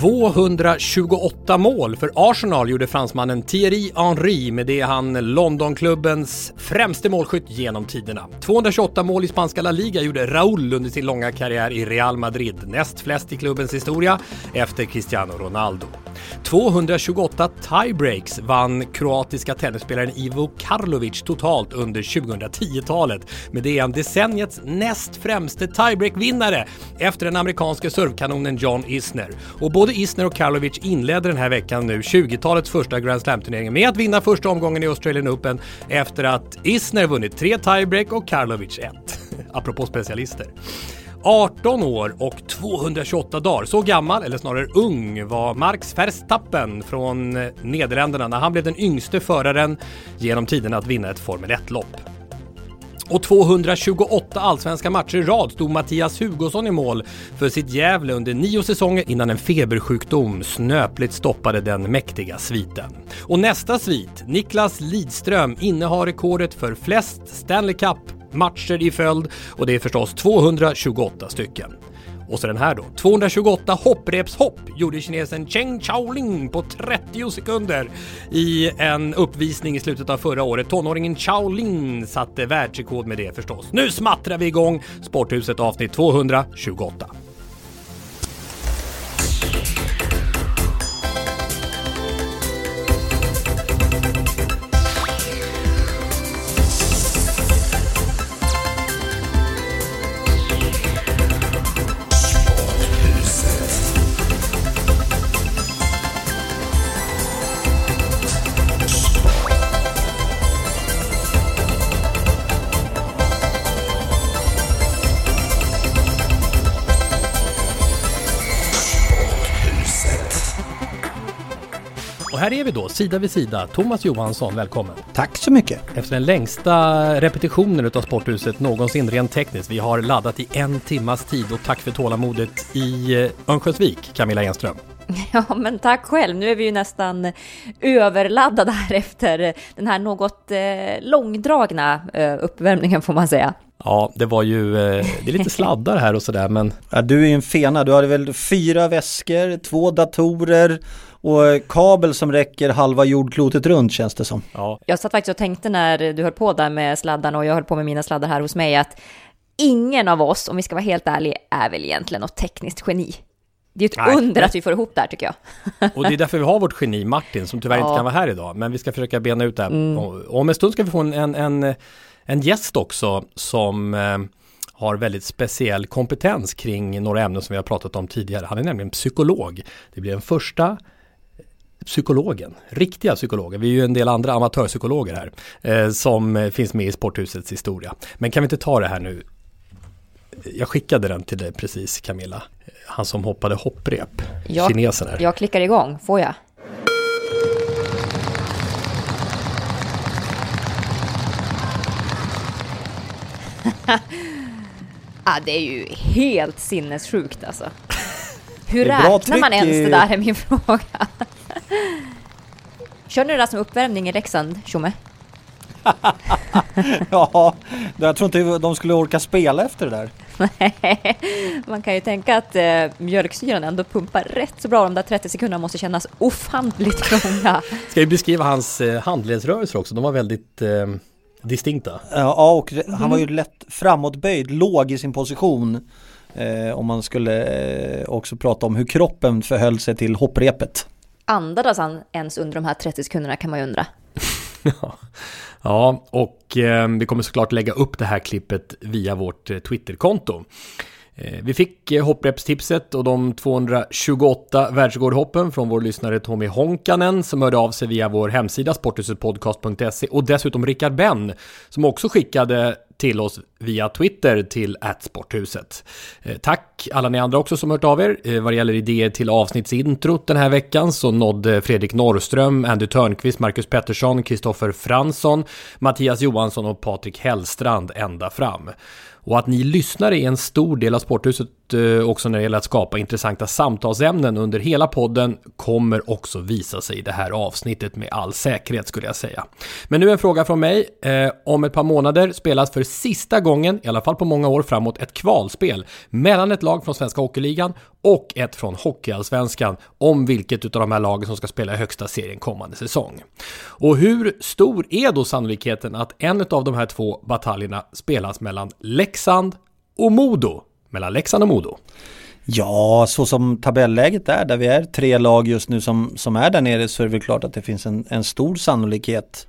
...228 mål för Arsenal gjorde fransmannen Thierry Henry med det han Londonklubbens främste målskytt genom tiderna. 228 mål i spanska La Liga gjorde Raúl under sin långa karriär i Real Madrid, näst flest i klubbens historia efter Cristiano Ronaldo. 228 tiebreaks vann kroatiska tennisspelaren Ivo Karlovic totalt under 2010-talet med det är han decenniets näst främste tiebreak-vinnare efter den amerikanske servkanonen John Isner. Och både Isner och Karlovic inledde den här veckan nu 20-talets första Grand Slam-turnering med att vinna första omgången i Australian Open efter att Isner vunnit tre tiebreak och Karlovic ett. Apropå specialister. 18 år och 228 dagar. Så gammal, eller snarare ung, var Marx Verstappen från eh, Nederländerna när han blev den yngste föraren genom tiden att vinna ett Formel 1-lopp. Och 228 allsvenska matcher i rad stod Mattias Hugosson i mål för sitt Gävle under nio säsonger innan en febersjukdom snöpligt stoppade den mäktiga sviten. Och nästa svit, Niklas Lidström, innehar rekordet för flest Stanley Cup matcher i följd och det är förstås 228 stycken. Och så den här då. 228 hopprepshopp gjorde kinesen Cheng Chaoling på 30 sekunder i en uppvisning i slutet av förra året. Tonåringen Chaoling satte världsrekord med det förstås. Nu smattrar vi igång Sporthuset avsnitt 228. Här är vi då, sida vid sida. Thomas Johansson, välkommen. Tack så mycket. Efter den längsta repetitionen utav Sporthuset någonsin rent tekniskt. Vi har laddat i en timmas tid och tack för tålamodet i eh, Örnsköldsvik, Camilla Enström. Ja, men tack själv. Nu är vi ju nästan överladdade här efter den här något eh, långdragna eh, uppvärmningen får man säga. Ja, det var ju, det är lite sladdar här och sådär men... Ja, du är ju en fena, du hade väl fyra väskor, två datorer och kabel som räcker halva jordklotet runt känns det som. Ja, Jag satt faktiskt och tänkte när du höll på där med sladdarna och jag höll på med mina sladdar här hos mig att ingen av oss, om vi ska vara helt ärliga, är väl egentligen något tekniskt geni. Det är ett Nej. under att vi får ihop det här tycker jag. och det är därför vi har vårt geni Martin som tyvärr inte Ja. kan vara här idag. Men vi ska försöka bena ut det här. Mm. Och, och om en stund ska vi få en, en, en, en gäst också som eh, har väldigt speciell kompetens kring några ämnen som vi har pratat om tidigare. Han är nämligen psykolog. Det blir den första psykologen, riktiga psykologer. Vi är ju en del andra amatörpsykologer här eh, som eh, finns med i Sporthusets historia. Men kan vi inte ta det här nu? Jag skickade den till dig precis Camilla. Han som hoppade hopprep, Jag- kinesen här. Jag klickar igång, får jag? ah, det är ju helt sinnessjukt alltså. Hur räknar man ens i- det där är min fråga. Kör ni det där som uppvärmning i Leksand, Tjomme? Ja, jag tror inte de skulle orka spela efter det där. Nej, man kan ju tänka att eh, mjölksyran ändå pumpar rätt så bra. De där 30 sekunderna måste kännas ofantligt långa. Ska vi beskriva hans eh, handledsrörelser också? De var väldigt eh, distinkta. Ja, och han var ju lätt framåtböjd, låg i sin position. Eh, om man skulle eh, också prata om hur kroppen förhöll sig till hopprepet. Andades han ens under de här 30 sekunderna kan man ju undra. ja, och eh, vi kommer såklart lägga upp det här klippet via vårt eh, Twitterkonto. Eh, vi fick eh, hopprepstipset och de 228 världsrekordhoppen från vår lyssnare Tommy Honkanen som hörde av sig via vår hemsida sporthusetpodcast.se och dessutom Rickard Benn som också skickade till oss via Twitter till sporthuset. Eh, tack alla ni andra också som hört av er. Vad det gäller idéer till avsnittsintrot den här veckan så nådde Fredrik Norrström, Andy Törnqvist, Marcus Pettersson, Kristoffer Fransson, Mattias Johansson och Patrik Hellstrand ända fram. Och att ni lyssnare är en stor del av Sporthuset. Eh, också när det gäller att skapa intressanta samtalsämnen under hela podden kommer också visa sig i det här avsnittet med all säkerhet skulle jag säga. Men nu en fråga från mig. Eh, om ett par månader spelas för sista gången, i alla fall på många år framåt, ett kvalspel mellan ett lag från Svenska Hockeyligan och ett från Hockeyallsvenskan om vilket av de här lagen som ska spela i högsta serien kommande säsong. Och hur stor är då sannolikheten att en av de här två bataljerna spelas mellan Leksand och Modo? Mellan Leksand och Modo? Ja, så som tabelläget är, där vi är tre lag just nu som, som är där nere så är det väl klart att det finns en, en stor sannolikhet.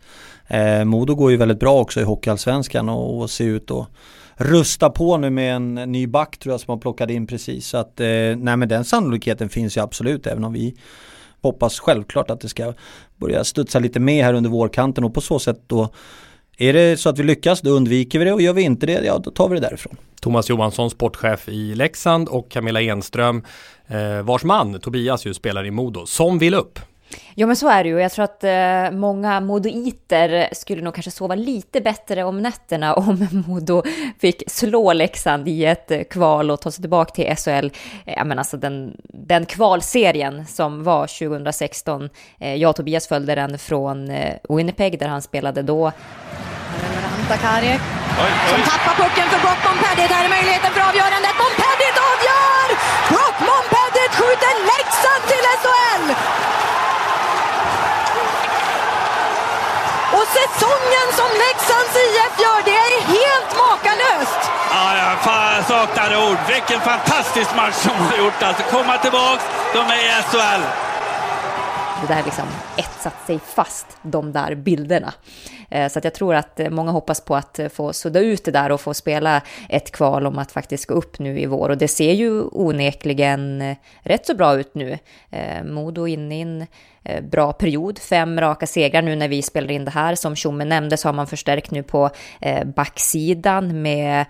Eh, Modo går ju väldigt bra också i Hockeyallsvenskan och, och ser ut att rusta på nu med en ny back tror jag som har plockat in precis. Så att, eh, nej men den sannolikheten finns ju absolut även om vi hoppas självklart att det ska börja studsa lite mer här under vårkanten och på så sätt då är det så att vi lyckas då undviker vi det och gör vi inte det, ja då tar vi det därifrån. Thomas Johansson, sportchef i Leksand och Camilla Enström, eh, vars man Tobias ju spelar i Modo, som vill upp. Ja men så är det ju. Jag tror att eh, många modoiter skulle nog kanske sova lite bättre om nätterna om Modo fick slå Leksand i ett eh, kval och ta sig tillbaka till SHL. Ja men alltså den, den kvalserien som var 2016. Eh, jag och Tobias följde den från eh, Winnipeg där han spelade då. Takari som tappar pucken för Brock Mompedit. Här är möjligheten för avgörandet. Mompedit avgör! Brock Mompedit skjuter Leksand till SHL! Säsongen som Leksands IF gör, det är helt makalöst! Ja, jag saknar ord. Vilken fantastisk match de har gjort. Alltså komma tillbaks, de är i SHL. Det där liksom etsat sig fast, de där bilderna. Eh, så att jag tror att eh, många hoppas på att eh, få sudda ut det där och få spela ett kval om att faktiskt gå upp nu i vår. Och det ser ju onekligen rätt så bra ut nu. Modo in i en bra period, fem raka segrar nu när vi spelar in det här. Som Tjomme nämnde så har man förstärkt nu på backsidan med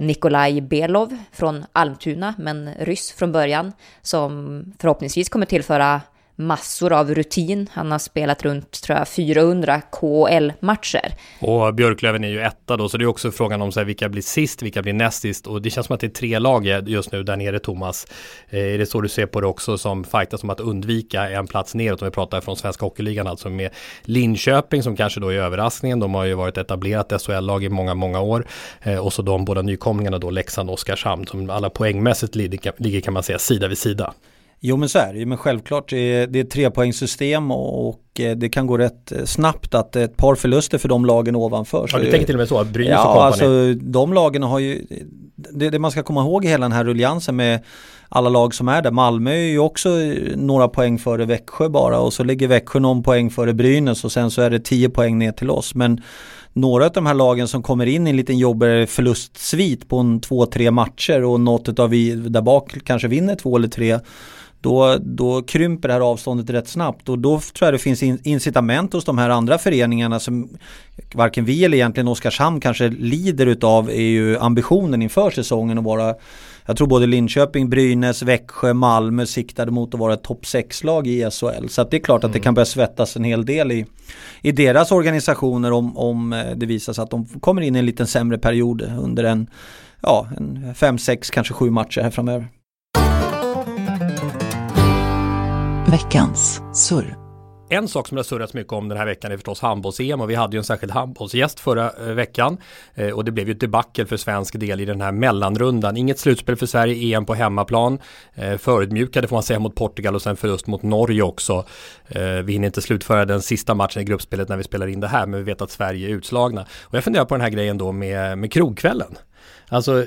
Nikolaj Belov från Almtuna, men ryss från början, som förhoppningsvis kommer tillföra massor av rutin. Han har spelat runt, tror jag, 400 KL-matcher. Och Björklöven är ju etta då, så det är också frågan om så här, vilka blir sist, vilka blir näst sist. Och det känns som att det är tre lag just nu där nere, Thomas. Eh, är det så du ser på det också, som fightas om att undvika en plats neråt, om vi pratar från Svenska Hockeyligan, alltså med Linköping som kanske då är överraskningen. De har ju varit etablerat SHL-lag i många, många år. Eh, och så de båda nykomlingarna då, Leksand och Oskarshamn, som alla poängmässigt ligger, kan man säga, sida vid sida. Jo men så är det ju, men självklart det är, det är trepoängssystem och, och eh, det kan gå rätt eh, snabbt att ett par förluster för de lagen ovanför. Ja, du tänker till och med så, Brynäs ja, och alltså de lagen har ju, det, det man ska komma ihåg i hela den här rulliansen med alla lag som är där. Malmö är ju också några poäng före Växjö bara och så ligger Växjö någon poäng före Brynäs och sen så är det tio poäng ner till oss. Men några av de här lagen som kommer in i en liten jobbigare förlustsvit på en två, tre matcher och något av vi där bak kanske vinner två eller tre då, då krymper det här avståndet rätt snabbt och då tror jag det finns incitament hos de här andra föreningarna som varken vi eller egentligen Oskarshamn kanske lider utav är ju ambitionen inför säsongen att vara jag tror både Linköping, Brynäs, Växjö, Malmö siktade mot att vara ett topp 6-lag i SHL. Så det är klart att det mm. kan börja svettas en hel del i, i deras organisationer om, om eh, det visar sig att de kommer in i en liten sämre period under en, ja, en fem, sex, kanske sju matcher här framöver. Veckans surr. En sak som det har surrats mycket om den här veckan är förstås handbolls-EM och vi hade ju en särskild handbollsgäst förra eh, veckan eh, och det blev ju ett debacle för svensk del i den här mellanrundan. Inget slutspel för Sverige, EM på hemmaplan. Eh, Förödmjukade får man säga mot Portugal och sen förlust mot Norge också. Vi hinner inte slutföra den sista matchen i gruppspelet när vi spelar in det här men vi vet att Sverige är utslagna. Och jag funderar på den här grejen då med, med krogkvällen. Alltså eh,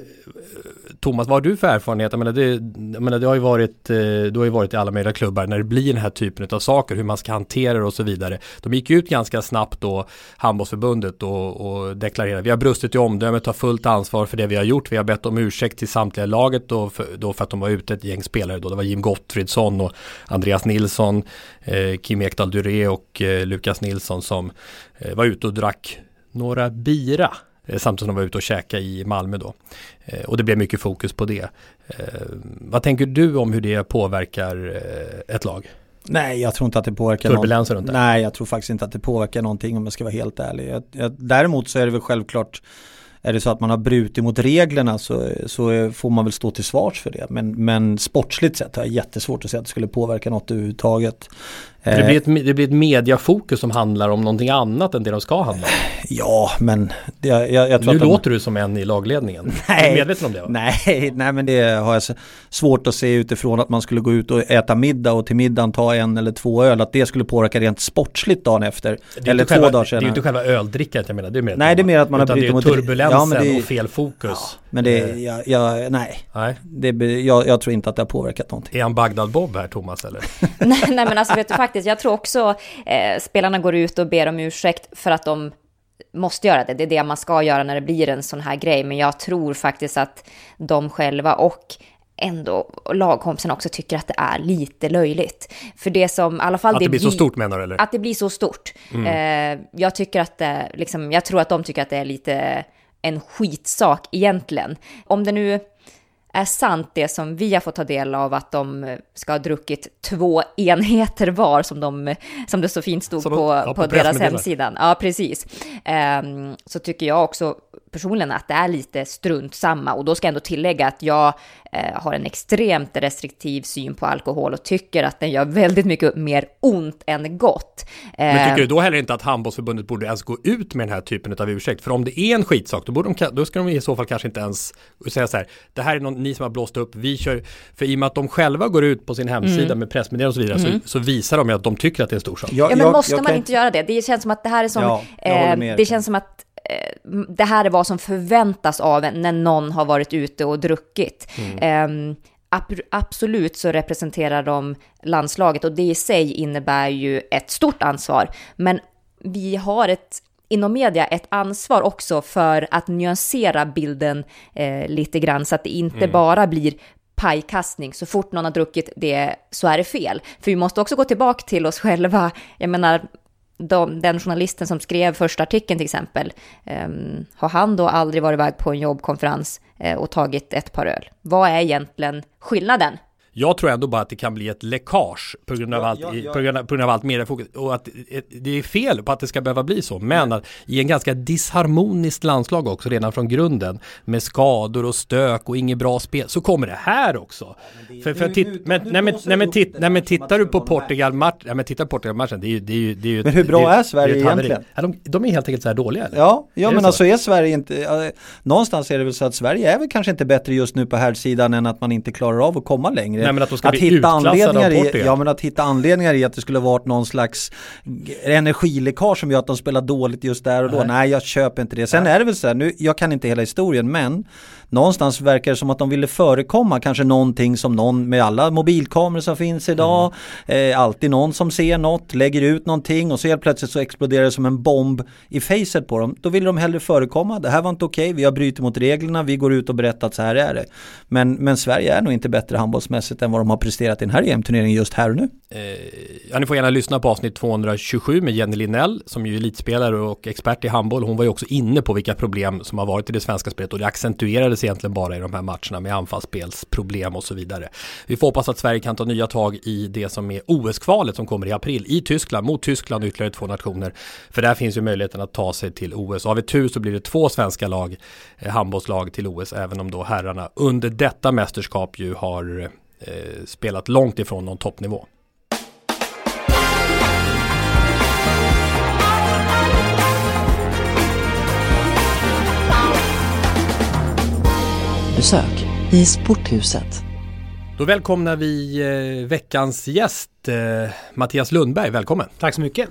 Thomas, vad har du för erfarenhet? Jag menar, det, jag menar, det har ju varit, eh, du har ju varit i alla möjliga klubbar när det blir den här typen av saker, hur man ska hantera det och så vidare. De gick ut ganska snabbt då, handbollsförbundet och, och deklarerade, vi har brustit i omdömet, tar fullt ansvar för det vi har gjort, vi har bett om ursäkt till samtliga laget då för, då för att de var ute ett gäng spelare då, det var Jim Gottfridsson och Andreas Nilsson, eh, Kim Ekdahl Duré och eh, Lukas Nilsson som eh, var ute och drack några bira samtidigt som de var ute och käkade i Malmö då. Eh, och det blev mycket fokus på det. Eh, vad tänker du om hur det påverkar ett lag? Nej, jag tror inte att det påverkar runt det? Nej, jag tror faktiskt inte att det påverkar någonting om jag ska vara helt ärlig. Jag, jag, däremot så är det väl självklart är det så att man har brutit mot reglerna så, så får man väl stå till svars för det. Men, men sportsligt sett har jag jättesvårt att säga att det skulle påverka något överhuvudtaget. Det blir, ett, det blir ett mediafokus som handlar om någonting annat än det de ska handla om. Ja, men det, jag, jag tror Nu att de... låter du som en i lagledningen. Nej, är du medveten om det? Va? Nej, nej, men det har jag svårt att se utifrån att man skulle gå ut och äta middag och till middagen ta en eller två öl. Att det skulle påverka rent sportsligt dagen efter. Eller två själva, dagar senare. Det är ju inte själva öldrickandet jag menar. Det är mer nej, det är mer att man har brutit mot... turbulensen ja, det, och fel fokus. Ja, men det, eh. jag, jag, nej. nej. Det, jag, jag tror inte att det har påverkat någonting. Är han Bagdad-Bob här, Thomas, eller? nej, nej, men alltså vet du faktiskt, jag tror också eh, spelarna går ut och ber om ursäkt för att de måste göra det. Det är det man ska göra när det blir en sån här grej. Men jag tror faktiskt att de själva och ändå lagkompisarna också tycker att det är lite löjligt. För det som i alla fall... Att det, det blir så stort menar du eller? Att det blir så stort. Mm. Eh, jag tycker att det, liksom, jag tror att de tycker att det är lite en skitsak egentligen. Om det nu är sant det som vi har fått ta del av att de ska ha druckit två enheter var som, de, som det så fint stod på, ja, på, på deras hemsida. Ja, precis. Um, så tycker jag också personligen att det är lite strunt samma och då ska jag ändå tillägga att jag eh, har en extremt restriktiv syn på alkohol och tycker att den gör väldigt mycket mer ont än gott. Men tycker du ehm. då heller inte att handbollsförbundet borde ens gå ut med den här typen av ursäkt? För om det är en skitsak, då, borde de, då ska de i så fall kanske inte ens säga så här, det här är någon, ni som har blåst upp, vi kör, för i och med att de själva går ut på sin hemsida mm. med pressmeddelanden och så vidare, mm. så, så, visar de ju att de tycker att det är en stor sak. Ja, men måste man kan... inte göra det? Det känns som att det här är som, ja, eh, det känns som att eh, det här är vad som förväntas av en när någon har varit ute och druckit. Mm. Eh, absolut så representerar de landslaget och det i sig innebär ju ett stort ansvar. Men vi har ett inom media ett ansvar också för att nyansera bilden eh, lite grann så att det inte mm. bara blir pajkastning. Så fort någon har druckit det så är det fel. För vi måste också gå tillbaka till oss själva. Jag menar, de, den journalisten som skrev första artikeln till exempel, um, har han då aldrig varit iväg på en jobbkonferens uh, och tagit ett par öl? Vad är egentligen skillnaden? Jag tror ändå bara att det kan bli ett läckage på grund av, ja, allt, ja, ja. På grund av, på grund av allt mediefokus och att det är fel på att det ska behöva bli så. Men att i en ganska disharmoniskt landslag också redan från grunden med skador och stök och inget bra spel så kommer det här också. men, tittar du på Portugal-matchen, ja, men tittar på Portugal-matchen, det är ju, det är ju, det är ju Men hur bra är, är Sverige är egentligen? Ja, de, de, är helt enkelt så här dåliga eller? Ja, ja men så? alltså är Sverige inte, äh, någonstans är det väl så att Sverige är väl kanske inte bättre just nu på här sidan än att man inte klarar av att komma längre. Nej, men att de ska att bli hitta anledningar i, Ja men att hitta anledningar i att det skulle varit någon slags energiläckage som gör att de spelar dåligt just där och då. Nej, Nej jag köper inte det. Sen Nej. är det väl så här, nu, jag kan inte hela historien men någonstans verkar det som att de ville förekomma kanske någonting som någon med alla mobilkameror som finns idag, mm. eh, alltid någon som ser något, lägger ut någonting och så helt plötsligt så exploderar det som en bomb i facet på dem. Då vill de hellre förekomma, det här var inte okej, okay, vi har brutit mot reglerna, vi går ut och berättar att så här är det. Men, men Sverige är nog inte bättre handbollsmässigt än vad de har presterat i den här EM-turneringen just här och nu. Eh, ja, ni får gärna lyssna på avsnitt 227 med Jenny Linnell som ju är elitspelare och expert i handboll. Hon var ju också inne på vilka problem som har varit i det svenska spelet och det accentuerades egentligen bara i de här matcherna med anfallsspelsproblem och så vidare. Vi får hoppas att Sverige kan ta nya tag i det som är OS-kvalet som kommer i april i Tyskland mot Tyskland och ytterligare två nationer. För där finns ju möjligheten att ta sig till OS. Och har vi tur så blir det två svenska lag, eh, handbollslag till OS, även om då herrarna under detta mästerskap ju har eh, spelat långt ifrån någon toppnivå. Besök i Sporthuset. Då välkomnar vi eh, veckans gäst, eh, Mattias Lundberg. Välkommen! Tack så mycket!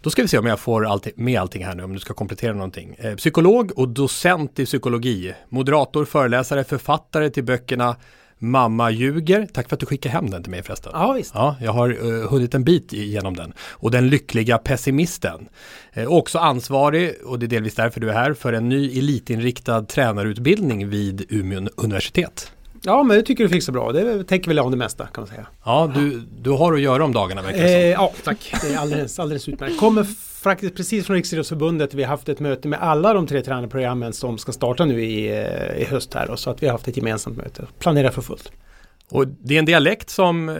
Då ska vi se om jag får allting, med allting här nu, om du ska komplettera någonting. Eh, psykolog och docent i psykologi, moderator, föreläsare, författare till böckerna Mamma ljuger. Tack för att du skickade hem den till mig förresten. Ja, visst. Ja, jag har uh, hunnit en bit igenom den. Och Den lyckliga pessimisten. Eh, också ansvarig, och det är delvis därför du är här, för en ny elitinriktad tränarutbildning vid Umeå universitet. Ja, men det tycker du så bra. Det täcker väl av det mesta kan man säga. Ja, du, du har att göra om dagarna verkar eh, Ja, tack. Det är alldeles, alldeles utmärkt. Kommer faktiskt precis från Riksidrottsförbundet. Vi har haft ett möte med alla de tre tränarprogrammen som ska starta nu i, eh, i höst här. Och så att vi har haft ett gemensamt möte. Planerar för fullt. Och det är en dialekt som, eh,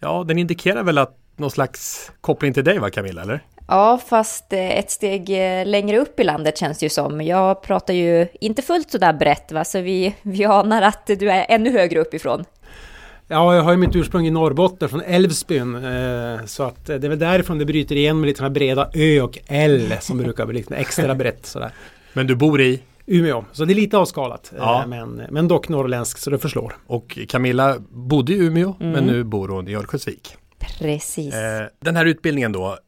ja, den indikerar väl att någon slags koppling till dig va Camilla, eller? Ja, fast eh, ett steg längre upp i landet känns det ju som. Jag pratar ju inte fullt så där brett, va? så vi, vi anar att du är ännu högre uppifrån. Ja, jag har ju mitt ursprung i Norrbotten från Älvsbyn. Eh, så att det är väl därifrån det bryter igenom lite här breda Ö och L som brukar bli lite extra brett sådär. Men du bor i? Umeå, så det är lite avskalat. Ja. Men, men dock norrländsk så det förslår. Och Camilla bodde i Umeå mm. men nu bor hon i Örnsköldsvik. Precis. den här utbildningen då,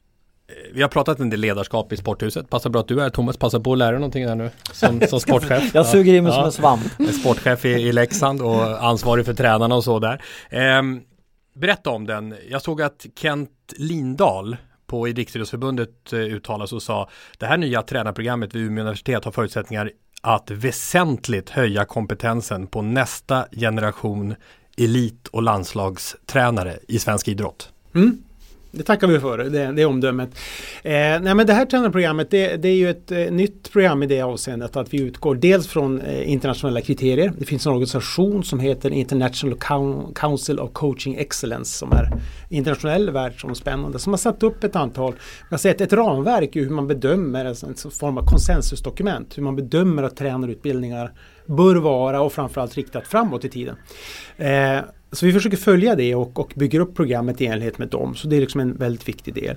vi har pratat en del ledarskap i sporthuset. Passar bra att du är Thomas. Passa på att lära dig någonting där nu som, som sportchef. Jag suger i mig ja. som en svamp. Sportchef i, i Leksand och ansvarig för tränarna och så där. Eh, berätta om den. Jag såg att Kent Lindahl på i Riksidrottsförbundet eh, uttalas och sa det här nya tränarprogrammet vid Umeå universitet har förutsättningar att väsentligt höja kompetensen på nästa generation elit och landslagstränare i svensk idrott. Mm. Det tackar vi för, det, det omdömet. Eh, nej men det här tränarprogrammet det, det är ju ett eh, nytt program i det avseendet att vi utgår dels från eh, internationella kriterier. Det finns en organisation som heter International Council of Coaching Excellence som är internationell, världsomspännande, som har satt upp ett antal, jag sett ett ramverk i hur man bedömer, alltså en form av konsensusdokument, hur man bedömer att tränarutbildningar bör vara och framförallt riktat framåt i tiden. Eh, så vi försöker följa det och, och bygger upp programmet i enlighet med dem. Så det är liksom en väldigt viktig del.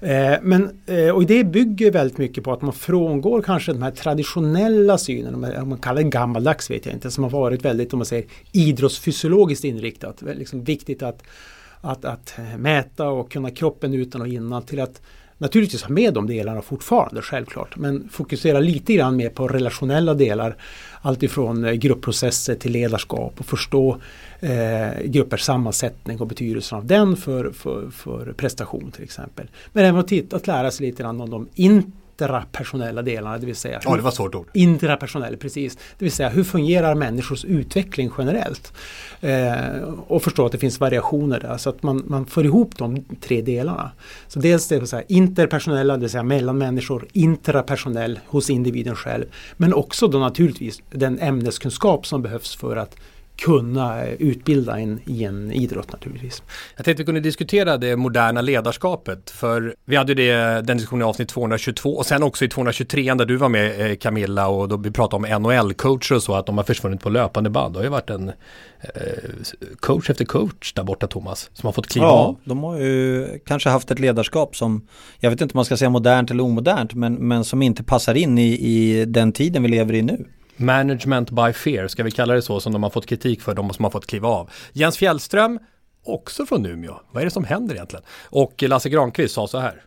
Eh, men, eh, och det bygger väldigt mycket på att man frångår kanske den här traditionella synen, om man kallar det gammaldags vet jag inte, som har varit väldigt, om man säger idrottsfysiologiskt inriktat. Liksom viktigt att, att, att mäta och kunna kroppen utan och innan till att naturligtvis ha med de delarna fortfarande, självklart. Men fokusera lite grann mer på relationella delar. Alltifrån eh, gruppprocesser till ledarskap och förstå eh, gruppers sammansättning och betydelsen av den för, för, för prestation till exempel. Men även att, titta, att lära sig lite grann om de inte intrapersonella delarna, det vill säga Ja, det var svårt ord. Intrapersonell, precis. Det vill säga hur fungerar människors utveckling generellt? Eh, och förstå att det finns variationer där så att man, man får ihop de tre delarna. Så dels det vill säga interpersonella, det vill säga mellan människor, intrapersonell hos individen själv. Men också då naturligtvis den ämneskunskap som behövs för att kunna utbilda en, i en idrott naturligtvis. Jag tänkte vi kunde diskutera det moderna ledarskapet för vi hade det, den diskussionen i avsnitt 222 och sen också i 223 där du var med eh, Camilla och då vi pratade om NHL-coacher och så att de har försvunnit på löpande band. Det har ju varit en eh, coach efter coach där borta Thomas som har fått kliva ja, av. de har ju kanske haft ett ledarskap som jag vet inte om man ska säga modernt eller omodernt men, men som inte passar in i, i den tiden vi lever i nu. Management by fear, ska vi kalla det så, som de har fått kritik för, de som har fått kliva av. Jens Fjällström, också från Umeå. Vad är det som händer egentligen? Och Lasse Granqvist sa så här.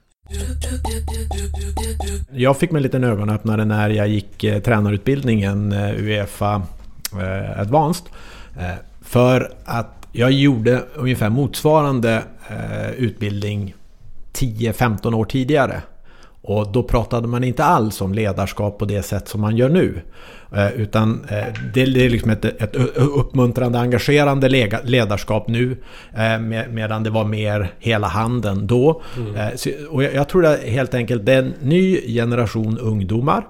Jag fick mig en liten ögonöppnare när jag gick eh, tränarutbildningen eh, Uefa eh, Advanced. Eh, för att jag gjorde ungefär motsvarande eh, utbildning 10-15 år tidigare. Och då pratade man inte alls om ledarskap på det sätt som man gör nu. Eh, utan eh, det är liksom ett, ett uppmuntrande, engagerande ledarskap nu. Eh, medan det var mer hela handen då. Mm. Och jag tror att helt enkelt det är en ny generation ungdomar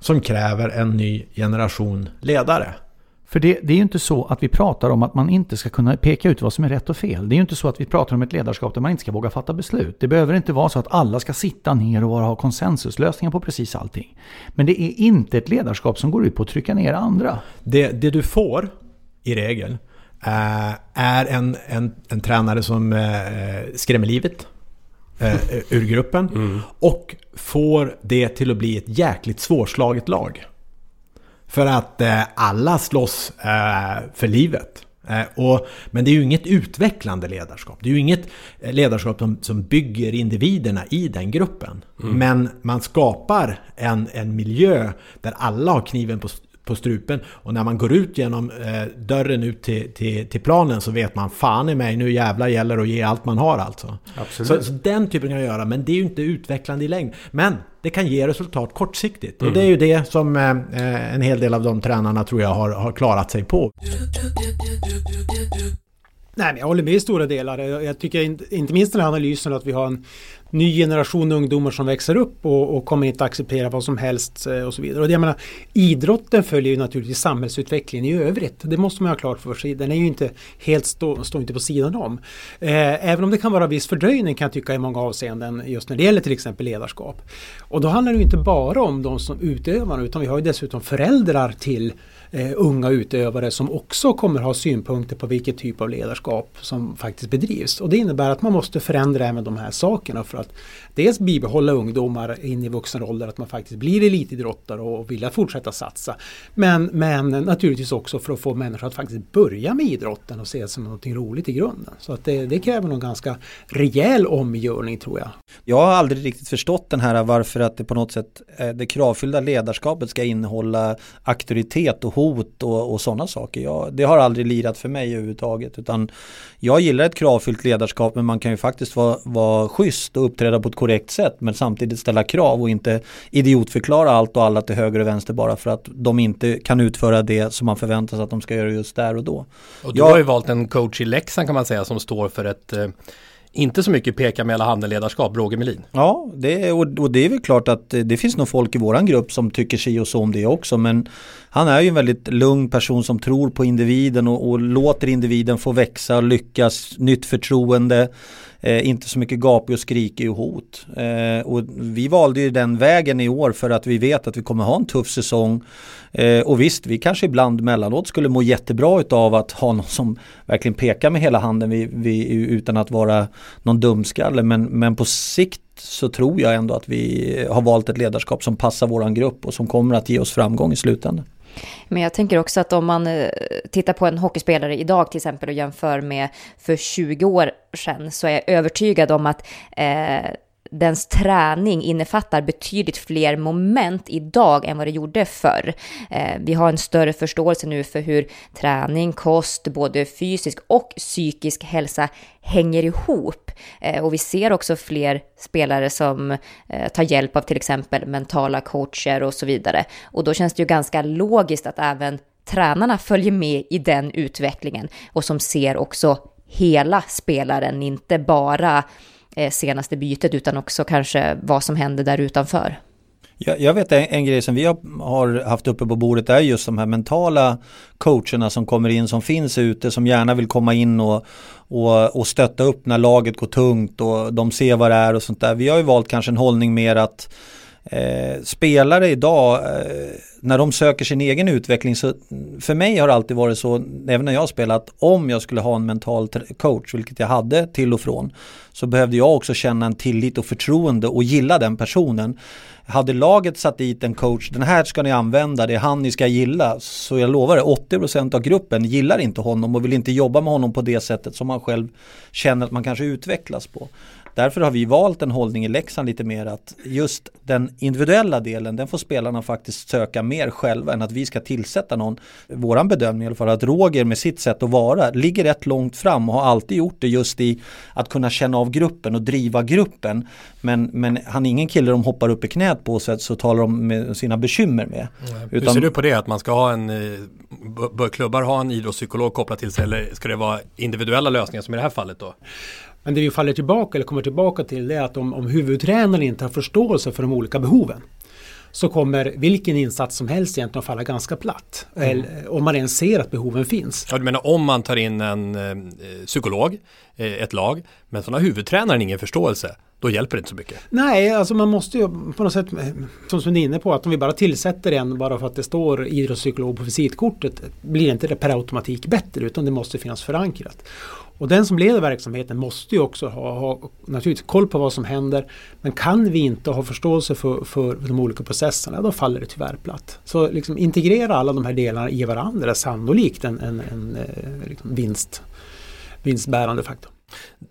som kräver en ny generation ledare. För det, det, är ju inte så att vi pratar om att man inte ska kunna peka ut vad som är rätt och fel. Det är ju inte så att vi pratar om ett ledarskap där man inte ska våga fatta beslut. Det behöver inte vara så att alla ska sitta ner och ha konsensuslösningar på precis allting. Men det är inte ett ledarskap som går ut på att trycka ner andra. Det, det du får, i regel, eh, är en, en, en tränare som eh, skrämmer livet eh, ur gruppen. Mm. Och får det till att bli ett jäkligt svårslaget lag. För att eh, alla slåss eh, för livet. Eh, och, men det är ju inget utvecklande ledarskap. Det är ju inget eh, ledarskap som, som bygger individerna i den gruppen. Mm. Men man skapar en, en miljö där alla har kniven på, på strupen. Och när man går ut genom eh, dörren ut till, till, till, planen så vet man fan i mig, nu jävlar gäller att ge allt man har alltså. Så, så, den typen kan jag göra, men det är ju inte utvecklande i längd. Men det kan ge resultat kortsiktigt. Mm. Och det är ju det som eh, en hel del av de tränarna tror jag har, har klarat sig på. Nej, men jag håller med i stora delar. Jag tycker inte minst den här analysen att vi har en ny generation ungdomar som växer upp och, och kommer inte acceptera vad som helst eh, och så vidare. Och det, jag menar, idrotten följer ju naturligtvis samhällsutvecklingen i övrigt. Det måste man ha klart för sig. Den är ju inte helt stå, står inte på sidan om. Eh, även om det kan vara viss fördröjning kan jag tycka i många avseenden just när det gäller till exempel ledarskap. Och då handlar det ju inte bara om de som utövar utan vi har ju dessutom föräldrar till eh, unga utövare som också kommer ha synpunkter på vilket typ av ledarskap som faktiskt bedrivs. Och det innebär att man måste förändra även de här sakerna för att dels bibehålla ungdomar in i vuxen ålder, att man faktiskt blir elitidrottare och vill fortsätta satsa. Men, men naturligtvis också för att få människor att faktiskt börja med idrotten och se det som något roligt i grunden. Så att det, det kräver någon ganska rejäl omgörning tror jag. Jag har aldrig riktigt förstått den här varför att det på något sätt eh, det kravfyllda ledarskapet ska innehålla auktoritet och hot och, och sådana saker. Jag, det har aldrig lirat för mig överhuvudtaget utan jag gillar ett kravfyllt ledarskap men man kan ju faktiskt vara, vara schysst och uppträda på ett korrekt sätt men samtidigt ställa krav och inte idiotförklara allt och alla till höger och vänster bara för att de inte kan utföra det som man förväntar sig att de ska göra just där och då. Och du jag, har ju valt en coach i Leksand kan man säga som står för ett eh, inte så mycket peka med alla handen ledarskap, Roger Melin. Ja, det, och, och, det är väl klart att eh, det finns nog folk i våran grupp som tycker si och så om det också. Men han är ju en väldigt lugn person som tror på individen och, och låter individen få växa, lyckas, nytt förtroende. Eh, inte så mycket gapig och skrikig och hot. Eh, och vi valde ju den vägen i år för att vi vet att vi kommer ha en tuff säsong. Eh, och visst, vi kanske ibland mellanåt skulle må jättebra av att ha någon som verkligen pekar med hela handen vi, vi, utan att vara någon dumskalle. Men, men på sikt så tror jag ändå att vi har valt ett ledarskap som passar våran grupp och som kommer att ge oss framgång i slutändan. Men jag tänker också att om man eh, tittar på en hockeyspelare idag till exempel och jämför med för 20 år sedan så är jag övertygad om att eh, dens träning innefattar betydligt fler moment idag än vad det gjorde förr. Eh, vi har en större förståelse nu för hur träning, kost, både fysisk och psykisk hälsa hänger ihop. Eh, och vi ser också fler spelare som eh, tar hjälp av till exempel mentala coacher och så vidare. Och då känns det ju ganska logiskt att även tränarna följer med i den utvecklingen och som ser också hela spelaren, inte bara Eh, senaste bytet utan också kanske vad som händer där utanför. Jag, jag vet en, en, grej som vi har, har, haft uppe på bordet är just de här mentala coacherna som kommer in som finns ute som gärna vill komma in och, och, och stötta upp när laget går tungt och de ser vad det är och sånt där. Vi har ju valt kanske en hållning mer att Eh, spelare idag, eh, när de söker sin egen utveckling, så för mig har det alltid varit så, även när jag har spelat, om jag skulle ha en mental coach, vilket jag hade till och från, så behövde jag också känna en tillit och förtroende och gilla den personen. Hade laget satt dit en coach, den här ska ni använda, det är han ni ska gilla, så jag lovar det, 80% av gruppen gillar inte honom och vill inte jobba med honom på det sättet som man själv känner att man kanske utvecklas på. Därför har vi valt en hållning i Leksand lite mer att just den individuella delen den får spelarna faktiskt söka mer själva än att vi ska tillsätta någon. Våran bedömning i alla fall att Roger med sitt sätt att vara ligger rätt långt fram och har alltid gjort det just i att kunna känna av gruppen och driva gruppen. Men, men han är ingen kille de hoppar upp i knät på så, så talar de med sina bekymmer med. Mm. Utan, Hur ser du på det att man ska ha en, eh, bör klubbar ha en idrottspsykolog kopplat till sig eller ska det vara individuella lösningar som i det här fallet då? Men det vi faller tillbaka eller kommer tillbaka till det är att om, om huvudtränaren inte har förståelse för de olika behoven så kommer vilken insats som helst egentligen att falla ganska platt. Mm. Eller, om man ens ser att behoven finns. Ja, du menar om man tar in en eh, psykolog, eh, ett lag, men så har huvudtränaren ingen förståelse, då hjälper det inte så mycket. Nej, alltså man måste ju på något sätt, som du är inne på, att om vi bara tillsätter en bara för att det står idrottspsykolog på visitkortet blir inte det per automatik bättre utan det måste finnas förankrat. Och den som leder verksamheten måste ju också ha, ha naturligtvis koll på vad som händer. Men kan vi inte ha förståelse för, för de olika processerna, då faller det tyvärr platt. Så liksom integrera alla de här delarna i varandra är sannolikt en, en, en, en liksom vinst, vinstbärande faktor.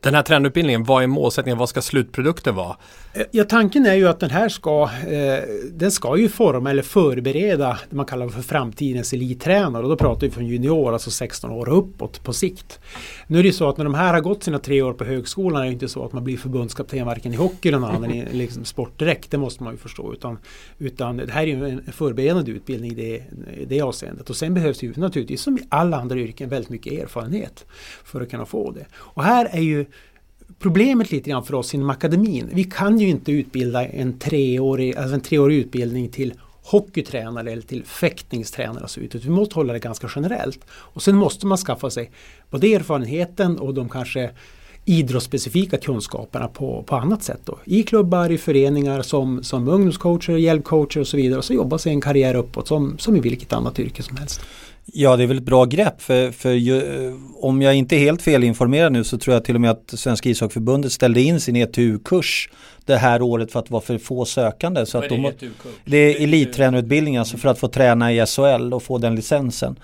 Den här tränarutbildningen, vad är målsättningen? Vad ska slutprodukten vara? Eh, ja, tanken är ju att den här ska, eh, den ska ju forma eller förbereda det man kallar för framtidens elittränare. Och då pratar vi från junior, alltså 16 år och uppåt på sikt. Nu är det ju så att när de här har gått sina tre år på högskolan är det inte så att man blir förbundskapten varken i hockey eller någon annan liksom sport direkt. Det måste man ju förstå. Utan, utan det här är ju en förberedande utbildning i det, det avseendet. Och sen behövs ju naturligtvis som i alla andra yrken väldigt mycket erfarenhet för att kunna få det. Och här är ju problemet lite grann för oss inom akademin. Vi kan ju inte utbilda en treårig, alltså en treårig utbildning till hockeytränare eller till fäktningstränare och så vidare. Vi måste hålla det ganska generellt. Och sen måste man skaffa sig både erfarenheten och de kanske idrottsspecifika kunskaperna på, på annat sätt. Då. I klubbar, i föreningar som, som ungdomscoacher, hjälpcoacher och så vidare. Och så jobba sig en karriär uppåt som, som i vilket annat yrke som helst. Ja, det är väl ett bra grepp för, för ju, om jag inte är helt felinformerad nu så tror jag till och med att Svenska ishockeyförbundet ställde in sin ETU-kurs det här året för att vara för få sökande. Så att är det, de, det är elittränarutbildning alltså för att få träna i SHL och få den licensen.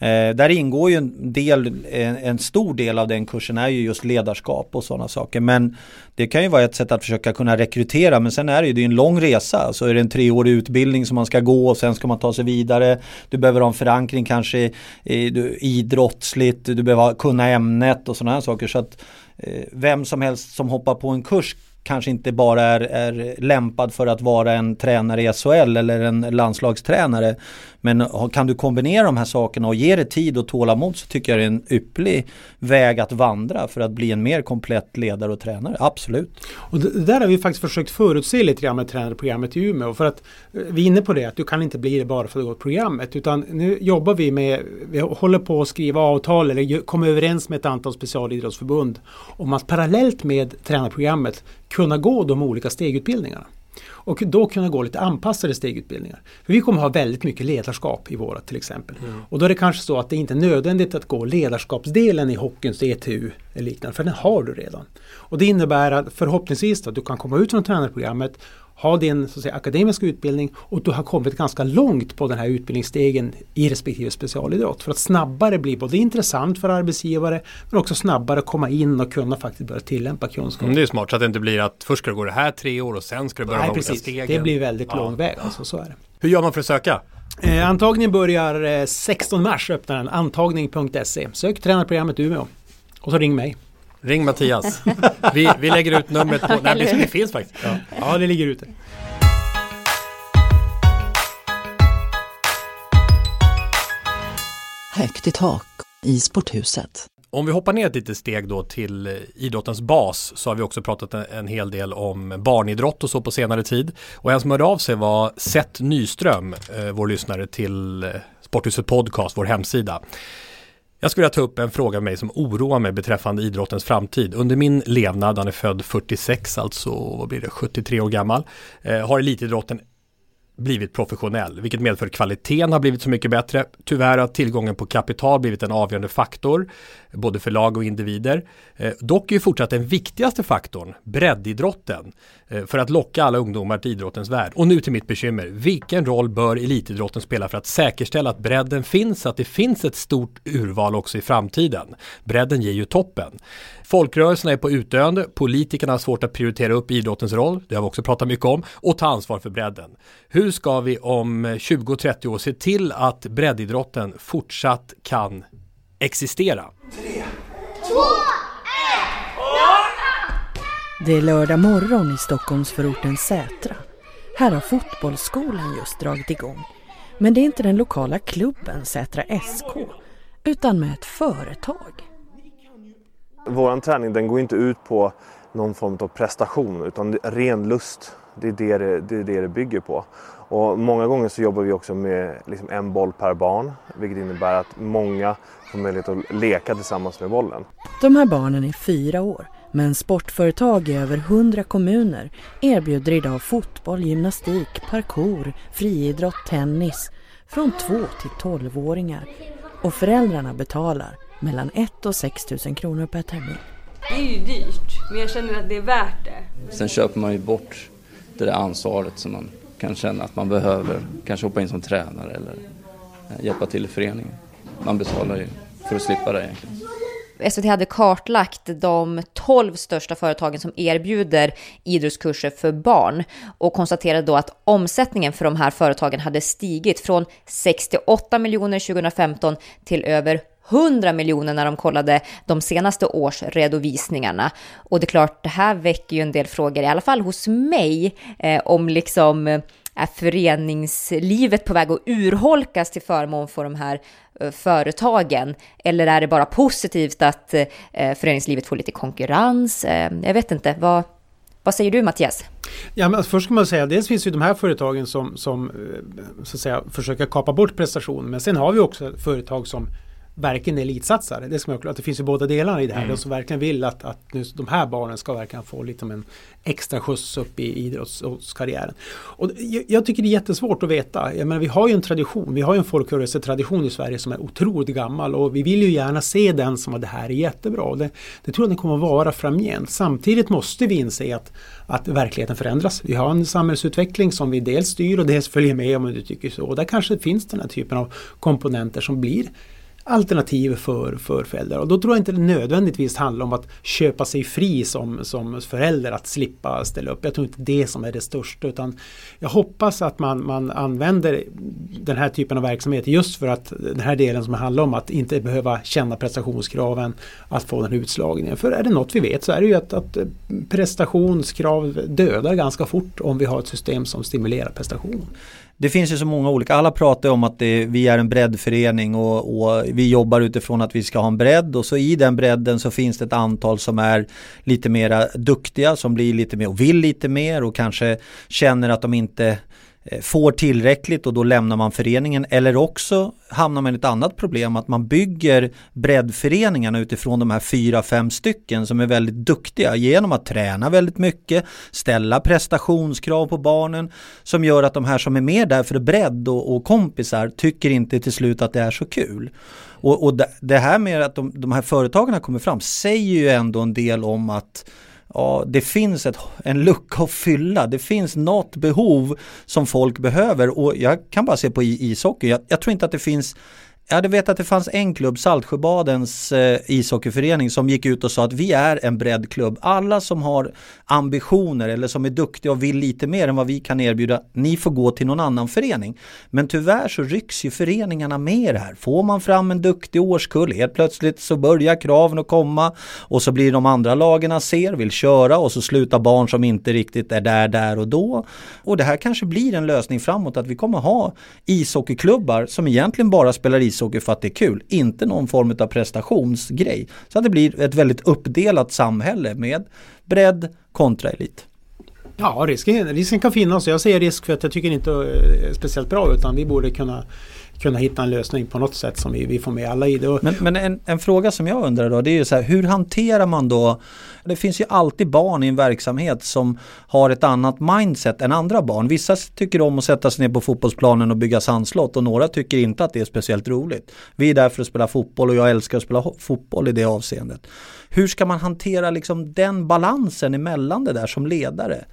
Eh, där ingår ju en, del, en, en, stor del av den kursen är ju just ledarskap och sådana saker. Men det kan ju vara ett sätt att försöka kunna rekrytera. Men sen är det ju det är en lång resa. Så är det en treårig utbildning som man ska gå och sen ska man ta sig vidare. Du behöver ha en förankring kanske i, i, idrottsligt, du behöver kunna ämnet och sådana här saker. Så att eh, vem som helst som hoppar på en kurs kanske inte bara är, är lämpad för att vara en tränare i SHL eller en landslagstränare. Men kan du kombinera de här sakerna och ge det tid och tålamod så tycker jag det är en ypplig väg att vandra för att bli en mer komplett ledare och tränare. Absolut. Och det där har vi faktiskt försökt förutse lite grann med tränarprogrammet i Umeå. För att eh, vi är inne på det att du kan inte bli det bara för att du gått programmet. Utan nu jobbar vi med, vi håller på att skriva avtal eller komma överens med ett antal specialidrottsförbund om att parallellt med tränarprogrammet kunna gå de olika stegutbildningarna. Och då kunna gå lite anpassade stegutbildningar. För vi kommer ha väldigt mycket ledarskap i våra till exempel. Mm. Och då är det kanske så att det inte är nödvändigt att gå ledarskapsdelen i hockeyns ETU eller liknande, för den har du redan. Och det innebär att förhoppningsvis att du kan komma ut från tränarprogrammet ha din så att säga, akademiska utbildning och du har kommit ganska långt på den här utbildningsstegen i respektive specialidrott. För att snabbare bli både intressant för arbetsgivare men också snabbare komma in och kunna faktiskt börja tillämpa kunskap. Mm, det är smart så att det inte blir att först ska du gå det här tre år och sen ska du börja Nej, precis. olika stegen. Det blir väldigt ja. lång väg alltså, så är det. Hur gör man för att söka? Eh, antagningen börjar eh, 16 mars öppnar den, antagning.se. Sök tränarprogrammet Umeå och så ring mig. Ring Mattias. Vi, vi lägger ut numret på... Nej, det finns faktiskt. Ja, ja det ligger ute. Högt i tak i sporthuset. Om vi hoppar ner ett litet steg då till idrottens bas så har vi också pratat en hel del om barnidrott och så på senare tid. Och en som hörde av sig var Seth Nyström, eh, vår lyssnare till eh, Sporthuset Podcast, vår hemsida. Jag skulle vilja ta upp en fråga med mig som oroar mig beträffande idrottens framtid. Under min levnad, han är född 46, alltså vad blir det, 73 år gammal, eh, har elitidrotten blivit professionell, vilket medför att kvaliteten har blivit så mycket bättre. Tyvärr har tillgången på kapital blivit en avgörande faktor, både för lag och individer. Eh, dock är ju fortsatt den viktigaste faktorn breddidrotten eh, för att locka alla ungdomar till idrottens värld. Och nu till mitt bekymmer. Vilken roll bör elitidrotten spela för att säkerställa att bredden finns, att det finns ett stort urval också i framtiden? Bredden ger ju toppen. Folkrörelserna är på utdöende, politikerna har svårt att prioritera upp idrottens roll, det har vi också pratat mycket om, och ta ansvar för bredden. Hur ska vi om 20-30 år se till att breddidrotten fortsatt kan existera? Tre, två, Det är lördag morgon i Stockholmsförorten Sätra. Här har fotbollsskolan just dragit igång. Men det är inte den lokala klubben Sätra SK, utan med ett företag. Vår träning den går inte ut på någon form av prestation utan ren lust. Det är det det, det, är det, det bygger på. Och många gånger så jobbar vi också med liksom en boll per barn vilket innebär att många får möjlighet att leka tillsammans med bollen. De här barnen är fyra år men sportföretag i över hundra kommuner erbjuder idag fotboll, gymnastik, parkour, friidrott, tennis från två till tolvåringar och föräldrarna betalar mellan 1 och 6 000 kronor per termin. Det är ju dyrt, men jag känner att det är värt det. Sen köper man ju bort det där ansvaret som man kan känna att man behöver. Kanske hoppa in som tränare eller eh, hjälpa till i föreningen. Man betalar ju för att slippa det egentligen. SVT hade kartlagt de 12 största företagen som erbjuder idrottskurser för barn och konstaterade då att omsättningen för de här företagen hade stigit från 68 miljoner 2015 till över 100 miljoner när de kollade de senaste årsredovisningarna. Och det är klart, det här väcker ju en del frågor, i alla fall hos mig, eh, om liksom eh, är föreningslivet på väg att urholkas till förmån för de här eh, företagen? Eller är det bara positivt att eh, föreningslivet får lite konkurrens? Jag vet inte, vad, vad säger du Mattias? Ja, men alltså först ska man säga, dels finns ju de här företagen som, som så att säga, försöker kapa bort prestation. Men sen har vi också företag som verkligen elitsatsare. Det, ska man, att det finns ju båda delarna i det här. Mm. De som verkligen vill att, att nu, de här barnen ska verkligen få lite en extra skjuts upp i idrottskarriären. Och jag, jag, tycker det är jättesvårt att veta. Jag menar, vi har ju en tradition, vi har ju en folkrörelsetradition i Sverige som är otroligt gammal och vi vill ju gärna se den som att det här är jättebra. Det, det tror jag den kommer att vara framgent. Samtidigt måste vi inse att, att verkligheten förändras. Vi har en samhällsutveckling som vi dels styr och dels följer med om du tycker så. Och där kanske finns den här typen av komponenter som blir alternativ för, för föräldrar. Och då tror jag inte det nödvändigtvis handlar om att köpa sig fri som, som förälder att slippa ställa upp. Jag tror inte det som är det största utan jag hoppas att man, man använder den här typen av verksamhet just för att den här delen som handlar om att inte behöva känna prestationskraven att få den utslagningen. För är det något vi vet så är det ju att, att prestationskrav dödar ganska fort om vi har ett system som stimulerar prestation det finns ju så många olika, alla pratar om att det, vi är en breddförening och, och, vi jobbar utifrån att vi ska ha en bredd. Och så i den bredden så finns det ett antal som är lite mera duktiga, som blir lite mer och vill lite mer och kanske känner att de inte Eh, får tillräckligt och då lämnar man föreningen eller också hamnar man i ett annat problem att man bygger breddföreningarna utifrån de här fyra, fem stycken som är väldigt duktiga genom att träna väldigt mycket, ställa prestationskrav på barnen som gör att de här som är med där för bredd och, och kompisar tycker inte till slut att det är så kul. Och, och det här med att de, de här företagen kommer fram säger ju ändå en del om att ja, det finns ett, en lucka att fylla. Det finns något behov som folk behöver och jag kan bara se på ishockey. Jag, jag tror inte att det finns jag vet att det fanns en klubb, Saltsjöbadens eh, ishockeyförening, som gick ut och sa att vi är en breddklubb. Alla som har ambitioner eller som är duktiga och vill lite mer än vad vi kan erbjuda, ni får gå till någon annan förening. Men tyvärr så rycks ju föreningarna med det här. Får man fram en duktig årskull, helt plötsligt så börjar kraven att komma och så blir de andra lagarna ser, vill köra och så slutar barn som inte riktigt är där, där och då. Och det här kanske blir en lösning framåt att vi kommer ha ishockeyklubbar som egentligen bara spelar ishockey ishockey för att det är kul, inte någon form av prestationsgrej. Så att det blir ett väldigt uppdelat samhälle med bredd kontra elit. Ja, risken, risken kan finnas. Jag säger risk för att jag tycker inte är speciellt bra utan vi borde kunna kunna hitta en lösning på något sätt som vi, vi får med alla i det. Men, men en, en, fråga som jag undrar då, det är ju så här, hur hanterar man då, det finns ju alltid barn i en verksamhet som har ett annat mindset än andra barn. Vissa tycker om att sätta sig ner på fotbollsplanen och bygga sandslott och några tycker inte att det är speciellt roligt. Vi är där för att spela fotboll och jag älskar att spela fotboll i det avseendet. Hur ska man hantera liksom den balansen emellan det där som ledare?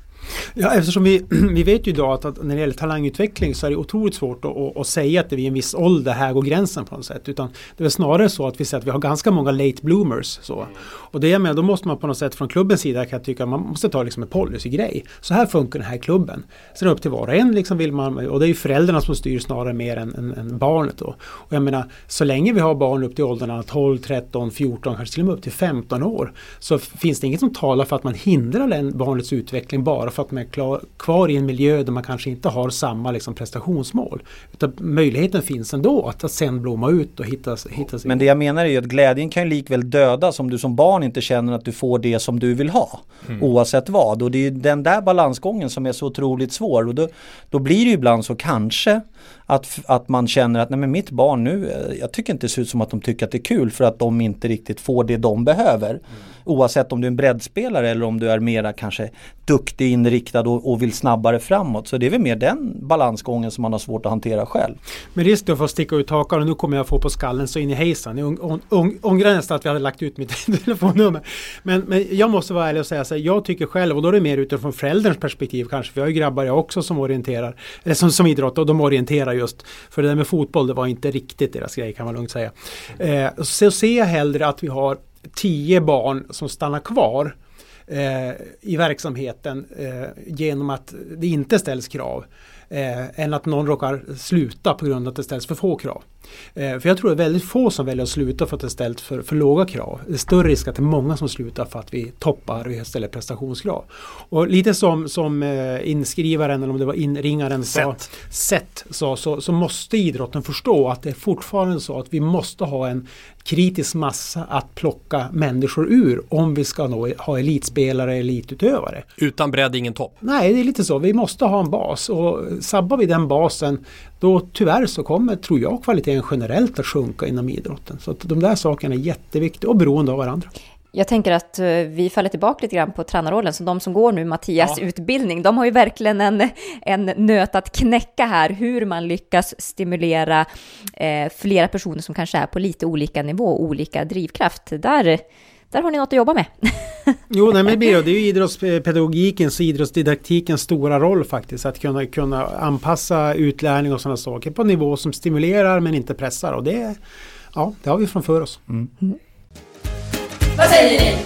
Ja, eftersom vi, vi vet ju idag att, att, när det gäller talangutveckling så är det otroligt svårt att, att, att säga att det vid en viss ålder här går gränsen på något sätt. Utan det är snarare så att vi ser att vi har ganska många late bloomers. Så. Och det jag menar, då måste man på något sätt från klubbens sida kan jag tycka man måste ta liksom en policygrej. Så här funkar den här klubben. Sen upp till var och en liksom vill man, och det är ju föräldrarna som styr snarare mer än, än, än barnet då. Och jag menar, så länge vi har barn upp till åldrarna 12, 13, 14, kanske till och med upp till 15 år så finns det inget som talar för att man hindrar barnets utveckling bara för att man är klar, kvar i en miljö där man kanske inte har samma liksom, prestationsmål. Utan möjligheten finns ändå att, att sen blomma ut och hitta, hitta Men det jag menar är ju att glädjen kan ju likväl dödas om du som barn inte känner att du får det som du vill ha. Mm. Oavsett vad. Och det är den där balansgången som är så otroligt svår. Och då, då blir det ju ibland så kanske Att, att man känner att nej men mitt barn nu, eh, jag tycker inte det ser ut som att de tycker att det är kul för att de inte riktigt får det de behöver. Mm. Oavsett om du är en breddspelare eller om du är mera kanske duktig, inriktad och, och, vill snabbare framåt. Så det är väl mer den balansgången som man har svårt att hantera själv. Med risk för att sticka ut hakan och nu kommer jag få på skallen så in i hejsan. Jag ångrar nästan att vi hade lagt ut mitt telefonnummer. Men, men jag måste vara ärlig och säga så här, jag tycker själv, och då är det mer utifrån förälderns perspektiv kanske, för jag har ju grabbar jag också som orienterar, eller som, som idrott och de orienterar just. För det där med fotboll, det var inte riktigt deras grej kan man lugnt säga. Eh, så ser jag hellre att vi har tio barn som stannar kvar eh, i verksamheten eh, genom att det inte ställs krav eh, än att någon råkar sluta på grund av att det ställs för få krav. Eh, för jag tror det är väldigt få som väljer att sluta för att det ställs för, för låga krav. Det är större risk att det är många som slutar för att vi toppar och ställer prestationskrav. Och lite som, som eh, inskrivaren, eller om det var inringaren, sa, sätt sa, så, så måste idrotten förstå att det är fortfarande så att vi måste ha en kritisk massa att plocka människor ur om vi ska nå, ha elitspelare, elitutövare. Utan bredd ingen topp? Nej, det är lite så. Vi måste ha en bas och sabbar vi den basen då tyvärr så kommer, tror jag, kvaliteten generellt att sjunka inom idrotten. Så de där sakerna är jätteviktiga och beroende av varandra. Jag tänker att eh, vi faller tillbaka lite grann på tränarrollen, så de som går nu Mattias ja. utbildning, de har ju verkligen en, en nöt att knäcka här, hur man lyckas stimulera eh, flera personer som kanske är på lite olika nivå, olika drivkraft. Där där har ni något att jobba med. jo, nej, men det är ju idrottspedagogikens och idrottsdidaktikens stora roll faktiskt. Att kunna, kunna anpassa utlärning och sådana saker på en nivå som stimulerar men inte pressar. Och det, ja, det har vi framför oss. Mm. Mm. Vad säger ni?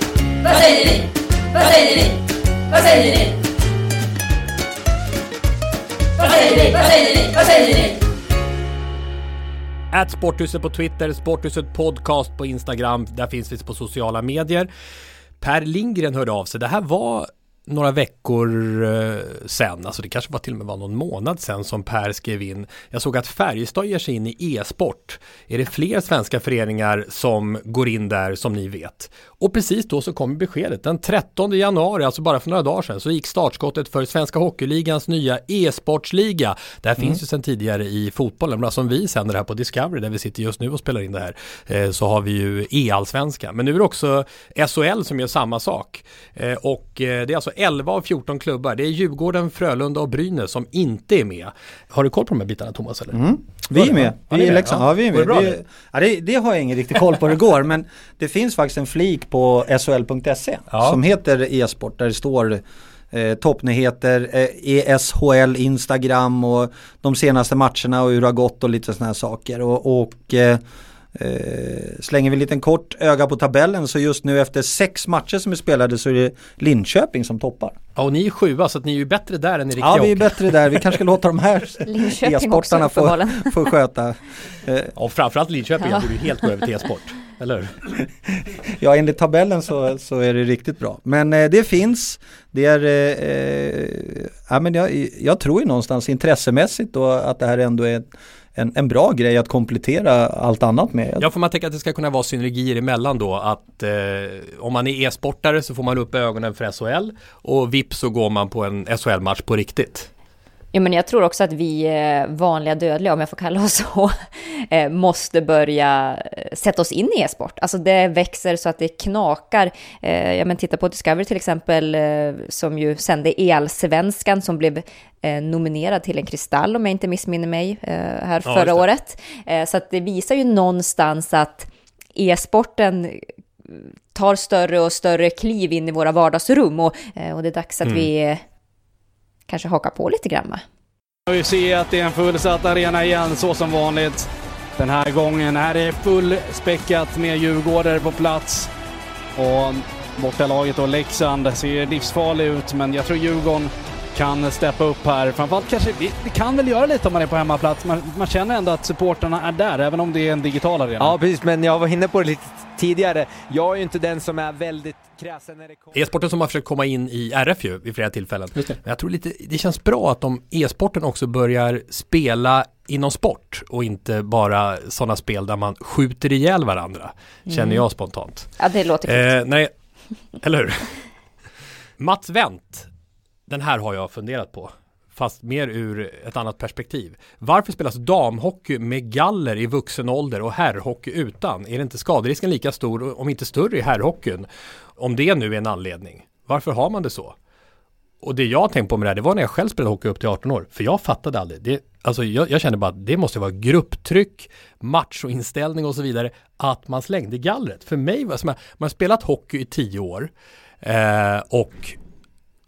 Vad säger ni? Vad säger ni? Vad säger ni? Vad säger ni? Vad säger ni? Vad säger ni? At Sporthuset på Twitter, Sporthuset Podcast på Instagram. Där finns vi på sociala medier. Per Lindgren hörde av sig. Det här var några veckor eh, sen, alltså det kanske var till och med var någon månad sen som Per skrev in. Jag såg att Färjestad ger sig in i e-sport. Är det fler svenska föreningar som går in där som ni vet? Och precis då så kom beskedet. Den 13 januari, alltså bara för några dagar sedan, så gick startskottet för Svenska Hockeyligans nya e-sportsliga. Det här mm. finns ju sedan tidigare i fotbollen, men som vi sänder här på Discovery där vi sitter just nu och spelar in det här, eh, så har vi ju e-allsvenskan. Men nu är det också SHL som gör samma sak. Eh, och det är alltså 11 av 14 klubbar. Det är Djurgården, Frölunda och Brynäs som inte är med. Har du koll på de här bitarna Thomas? Eller? Mm. Vi är med. Vi är Leksand. Ja, vi är med. Det, vi, ja, det, det, har jag ingen riktig koll på hur det går men det finns faktiskt en flik på shl.se ja. som heter e-sport där det står eh, toppnyheter, eh, ESHL, Instagram och de senaste matcherna och hur det har gått och lite sådana här saker. Och, och eh, Eh, slänger vi en liten kort öga på tabellen så just nu efter sex matcher som är spelade så är det Linköping som toppar. Ja och ni är sjua så att ni är ju bättre där än i riktiga Ja vi är bättre där, vi kanske ska låta de här e-sportarna få, få sköta. Eh. Och framförallt Linköping ja. borde ju helt gå över till e-sport. Eller hur? ja, enligt tabellen så, så är det riktigt bra. Men eh, det finns, det är, eh, eh ja men jag, jag tror ju någonstans intressemässigt då att det här ändå är en, en bra grej att komplettera allt annat med. Ja, får man tänka att det ska kunna vara synergier emellan då att eh, om man är e-sportare så får man upp ögonen för SHL och vips så går man på en SHL-match på riktigt. Ja, men jag tror också att vi eh, vanliga dödliga, om jag får kalla oss så, eh, måste börja eh, sätta oss in i e-sport. Alltså det växer så att det knakar. Ja, men titta på Discovery till exempel, som ju sände Elsvenskan som blev nominerad till en kristall, om jag inte missminner mig, här förra ja, året. Så att det visar ju någonstans att e-sporten tar större och större kliv in i våra vardagsrum och, och det är dags att mm. vi kanske haka på lite grann. Vi ser att det är en fullsatt arena igen, så som vanligt. Den här gången är det fullspäckat med djurgårdare på plats. Och bortalaget och Leksand ser livsfarlig ut, men jag tror Djurgården kan steppa upp här. Framförallt kanske, det kan väl göra lite om man är på hemmaplats. Man, man känner ändå att supporterna är där, även om det är en digital arena. Ja, precis, men jag var inne på det lite tidigare. Jag är ju inte den som är väldigt kräsen när det kommer... E-sporten som har försökt komma in i RF ju vid flera tillfällen. Men jag tror lite, det känns bra att de e-sporten också börjar spela inom sport och inte bara sådana spel där man skjuter ihjäl varandra. Mm. Känner jag spontant. Ja, det låter eh, nej, Eller hur? Mats Wendt, den här har jag funderat på fast mer ur ett annat perspektiv. Varför spelas damhockey med galler i vuxen ålder och herrhockey utan? Är det inte skaderisken lika stor, om inte större i herrhockeyn? Om det nu är en anledning. Varför har man det så? Och det jag tänkte på med det här, det var när jag själv spelade hockey upp till 18 år. För jag fattade aldrig. Det, alltså jag, jag kände bara att det måste vara grupptryck, machoinställning och så vidare. Att man slängde gallret. För mig var det som att man har spelat hockey i 10 år. Eh, och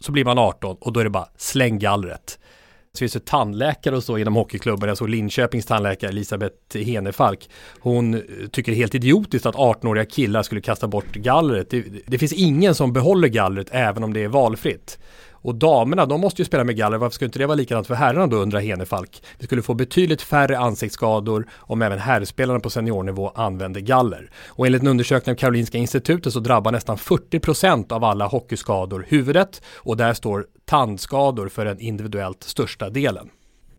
så blir man 18 och då är det bara släng gallret. Så finns det tandläkare och så inom hockeyklubben. Jag såg Linköpings tandläkare Elisabeth Henefalk. Hon eh, tycker det är helt idiotiskt att 18-åriga killar skulle kasta bort gallret. Det, det finns ingen som behåller gallret även om det är valfritt. Och damerna, de måste ju spela med galler. Varför skulle inte det vara likadant för herrarna då, undrar Henefalk. Vi skulle få betydligt färre ansiktsskador om även herrspelarna på seniornivå använder galler. Och enligt en undersökning av Karolinska institutet så drabbar nästan 40% av alla hockeyskador huvudet och där står tandskador för den individuellt största delen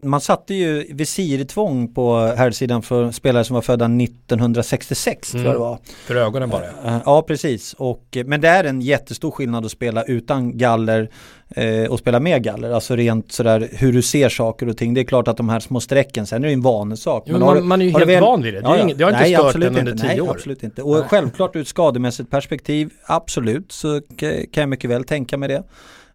man satte ju visirtvång på herrsidan för spelare som var födda 1966 mm. tror jag det var. För ögonen bara. Eh, ja, precis. Och, men det är en jättestor skillnad att spela utan galler eh, och spela med galler. Alltså rent sådär hur du ser saker och ting. Det är klart att de här små strecken, sen är det en vanesak. Jo, men man, man, är ju helt väl... van vid det. Det, ja, inget, det har inte nej, stört en under tio nej, år. absolut inte. Och nej. självklart ur ett skademässigt perspektiv, absolut, så kan jag mycket väl tänka mig det.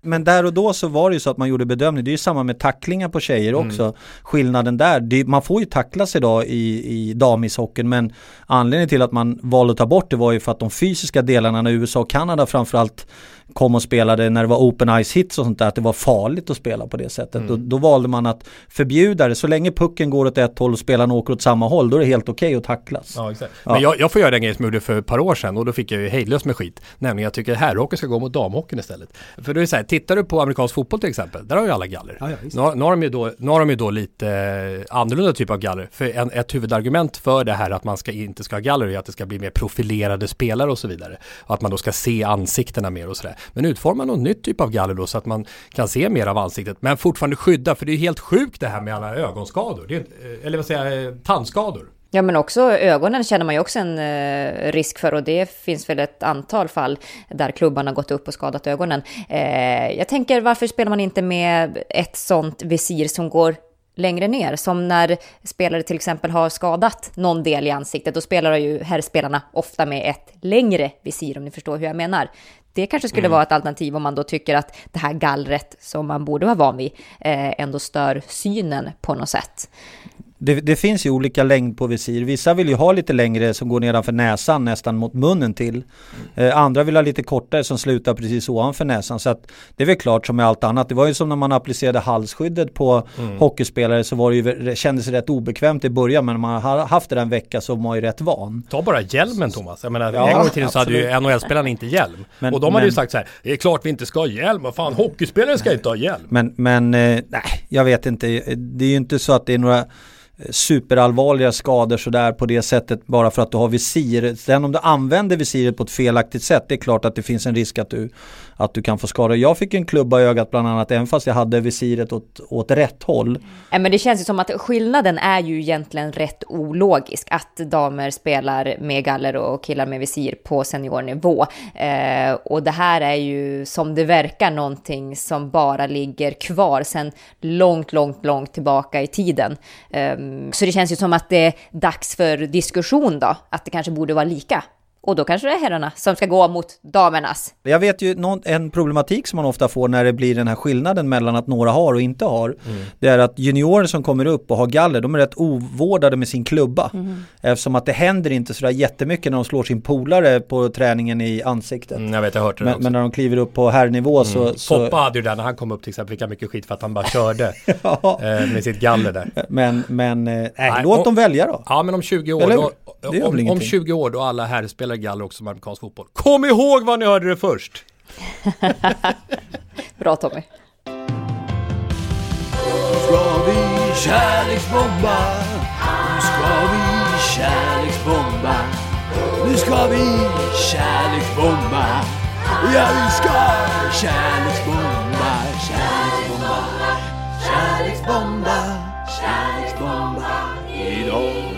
Men där och då så var det ju så att man gjorde bedömning. Det är ju samma med tacklingar på tjejer mm. också. Skillnaden där, det, man får ju tacklas idag i, i damishockeyn men anledningen till att man valde att ta bort det var ju för att de fysiska delarna när USA och Kanada framförallt kom och spelade när det var open ice hits och sånt där, att det var farligt att spela på det sättet. Mm. Då, då, valde man att förbjuda det. Så länge pucken går åt ett håll och spelarna åker åt samma håll, då är det helt okej okay att tacklas. Ja, exakt. Ja. Men jag, jag, får göra den grejen som jag gjorde för ett par år sedan och då fick jag ju hejdlöst med skit. Nämligen jag tycker herrhockey ska gå mot damhockeyn istället. För då är det så här, tittar du på amerikansk fotboll till exempel, där har ju alla galler. Ja, ja, nu, har, nu, har de ju då, nu har de ju då lite annorlunda typ av galler. För en, ett huvudargument för det här att man ska, inte ska ha galler är att det ska bli mer profilerade spelare och så vidare. Och att man då ska se ansiktena mer och sådär. Men utforma någon nytt typ av galler då så att man kan se mer av ansiktet. Men fortfarande skydda, för det är helt sjukt det här med alla ögonskador. Det är, eh, eller vad säger jag, eh, tandskador. Ja, men också ögonen känner man ju också en eh, risk för och det finns väl ett antal fall där klubban har gått upp och skadat ögonen. Eh, jag tänker varför spelar man inte med ett sånt visir som går längre ner. Som när spelare till exempel har skadat någon del i ansiktet. Då spelar ju herrspelarna ofta med ett längre visir om ni förstår hur jag menar. Det kanske skulle mm. vara ett alternativ om man då tycker att det här gallret som man borde vara van vid eh, ändå stör synen på något sätt. Det, det, finns ju olika längd på visir. Vissa vill ju ha lite längre som går nedanför näsan nästan mot munnen till. Eh, andra vill ha lite kortare som slutar precis ovanför näsan. Så att det är väl klart som med allt annat. Det var ju som när man applicerade halsskyddet på mm. hockeyspelare så var det ju, kändes det rätt obekvämt i början. Men när man har haft det där en vecka så var man ju rätt van. Ta bara hjälmen Thomas. Jag menar, ja, en gång i tiden så hade ju NHL-spelarna inte hjälm. Men, och de hade men, ju sagt så här, det är klart vi inte ska ha hjälm. Vad fan, hockeyspelare ska inte ha hjälm. Men, men eh, nej, jag vet inte. Det är ju inte så att det är några Eh, superallvarliga skador sådär på det sättet bara för att du har visir. Sen om du använder visiret på ett felaktigt sätt, det är klart att det finns en risk att du att du kan få skador. Jag fick en klubba i ögat bland annat, även fast jag hade visiret åt, åt rätt håll. Mm. Men det känns ju som att skillnaden är ju egentligen rätt ologisk. Att damer spelar med galler och killar med visir på seniornivå. Eh, och det här är ju som det verkar någonting som bara ligger kvar sen långt, långt, långt tillbaka i tiden. Eh, så det känns ju som att det är dags för diskussion då, att det kanske borde vara lika och då kanske det är herrarna som ska gå mot damernas. Jag vet ju någon, en problematik som man ofta får när det blir den här skillnaden mellan att några har och inte har. Mm. Det är att juniorer som kommer upp och har galler, de är rätt ovårdade med sin klubba. Mm. Eftersom att det händer inte sådär jättemycket när de slår sin polare på träningen i ansiktet. Mm, jag vet, jag har hört det men, också. men när de kliver upp på herrnivå så, mm. så... Foppa hade ju det när han kom upp till exempel, lika mycket skit för att han bara körde ja. eh, med sitt galler där. Men, men eh, nej, låt om, dem välja då. Ja, men om 20 år, Eller, då, om, om 20 år då alla herrspelare galler också som amerikansk fotboll. Kom ihåg vad ni hörde det först! Bra Tommy. Nu ska vi kärleksbomba Nu ska vi kärleksbomba Nu ska vi kärleksbomba Ja, vi ska kärleksbomba Kärleksbomba Kärleksbomba Kärleksbomba Idag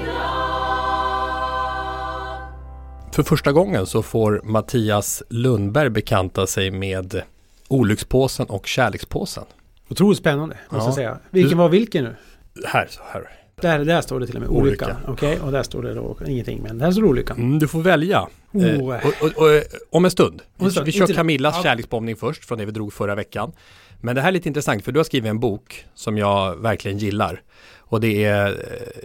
För första gången så får Mattias Lundberg bekanta sig med olyckspåsen och kärlekspåsen. Otroligt spännande, måste Ja. jag säga. Vilken var vilken nu? Här, så här. Där, där står det till och med. Olycka. Okej, och där står det då ingenting. Men där står olyckan. Mm, du får välja. Oh. Eh, och, och, och, eh, om en stund. Om en stund. Vi kör Inte- Camillas Ja. kärleksbombning först, från det vi drog förra veckan. Men det här är lite intressant, för du har skrivit en bok som jag verkligen gillar. Och det är, eh,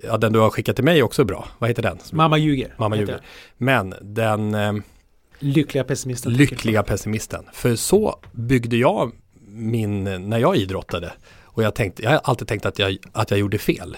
ja den du har skickat till mig också är bra. Vad heter den? Mamma ljuger. Mamma ljuger. Men den eh, Lyckliga pessimisten. lyckliga pessimisten. För så byggde jag min, när jag idrottade. Och jag, tänkte, jag har alltid tänkt att jag, att jag gjorde fel.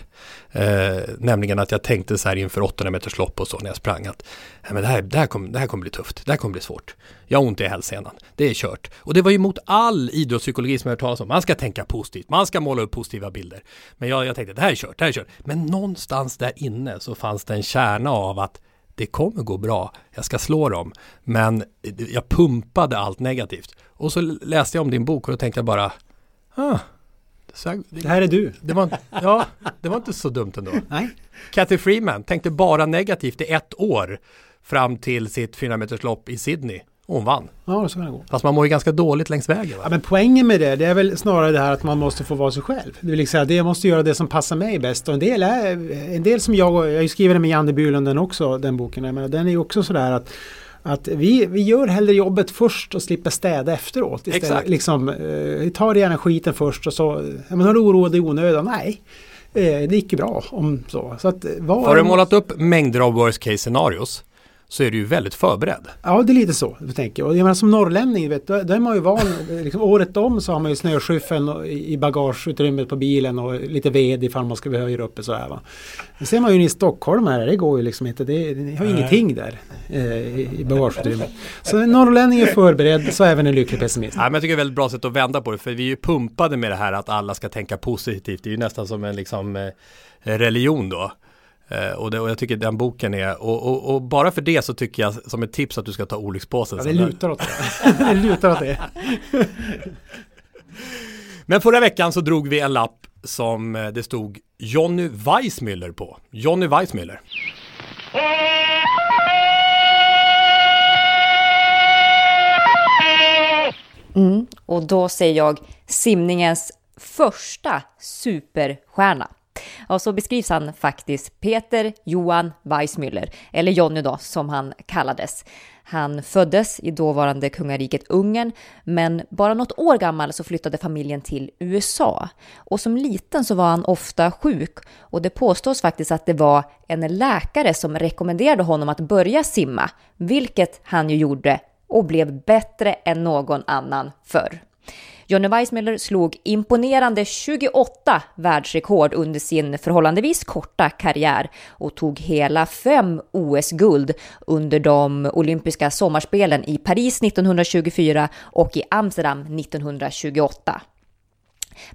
Eh, nämligen att jag tänkte så här inför 800 meters lopp och så när jag sprang att "Nej, men det, här, det, här kommer, det här kommer bli tufft, det här kommer bli svårt. Jag har ont i hälsenan, det är kört. Och det var ju mot all idrottspsykologi som jag har hört talas om. Man ska tänka positivt, man ska måla upp positiva bilder. Men jag, jag tänkte det här är kört, det här är kört. Men någonstans där inne så fanns det en kärna av att det kommer gå bra, jag ska slå dem. Men jag pumpade allt negativt. Och så läste jag om din bok och då tänkte jag bara, ah, så här, Det här är du. det var, ja, det var inte så dumt ändå. Nej. Kathy Freeman tänkte bara negativt i ett år fram till sitt 400 meters lopp i Sydney. Och hon vann. Ja, så kan det gå. Fast man mår ju ganska dåligt längs vägen. Va? Ja, men poängen med det, det är väl snarare det här att man måste få vara sig själv. Det vill säga, det måste göra det som passar mig bäst. Och en del är, en del som jag, jag skrivit det med Janne Bylund den också, den boken. Jag menar, den är ju också sådär att att vi, vi gör hellre jobbet först och slipper städa efteråt. Istället. Exakt. Liksom, eh, ta gärna skiten först och så, ja, men har du oroat dig i onödan? Nej, eh, det gick ju bra om så. så att, eh, var, Har du målat upp mängder av worst case scenarios så är du ju väldigt förberedd. Ja, det är lite så. Jag tänker. Och jag menar, som norrlänning, vet, då, då är man ju van. Liksom, året om så har man ju snöskyffeln och- i bagageutrymmet på bilen och lite ved ifall man ska behöva göra uppe så här va. Det ser man ju i Stockholm här, det går ju liksom inte. Det, ni har Nej. ingenting där eh, i i bagageutrymmet. Så en norrlänning är förberedd, så även en lycklig pessimist. Ja, men jag tycker det är ett väldigt bra sätt att vända på det, för vi är ju pumpade med det här att alla ska tänka positivt. Det är ju nästan som en liksom, eh, religion då. Eh, och, det, och jag tycker den boken är, och, och, och bara för det så tycker jag som ett tips att du ska ta olyckspåsen. Ja, det lutar åt det. det lutar åt det. Men förra veckan så drog vi en lapp som eh, det stod Jonny Weissmüller på. Jonny Weissmüller. Mm. Och då säger jag simningens första superstjärna. Ja, så beskrivs han faktiskt Peter Johan Weissmüller, eller Jonny då som han kallades. Han föddes i dåvarande kungariket Ungern, men bara något år gammal så flyttade familjen till USA. Och som liten så var han ofta sjuk och det påstås faktiskt att det var en läkare som rekommenderade honom att börja simma, vilket han ju gjorde och blev bättre än någon annan förr. Johnny Weissmuller slog imponerande 28 världsrekord under sin förhållandevis korta karriär och tog hela fem OS-guld under de olympiska sommarspelen i Paris 1924 och i Amsterdam 1928.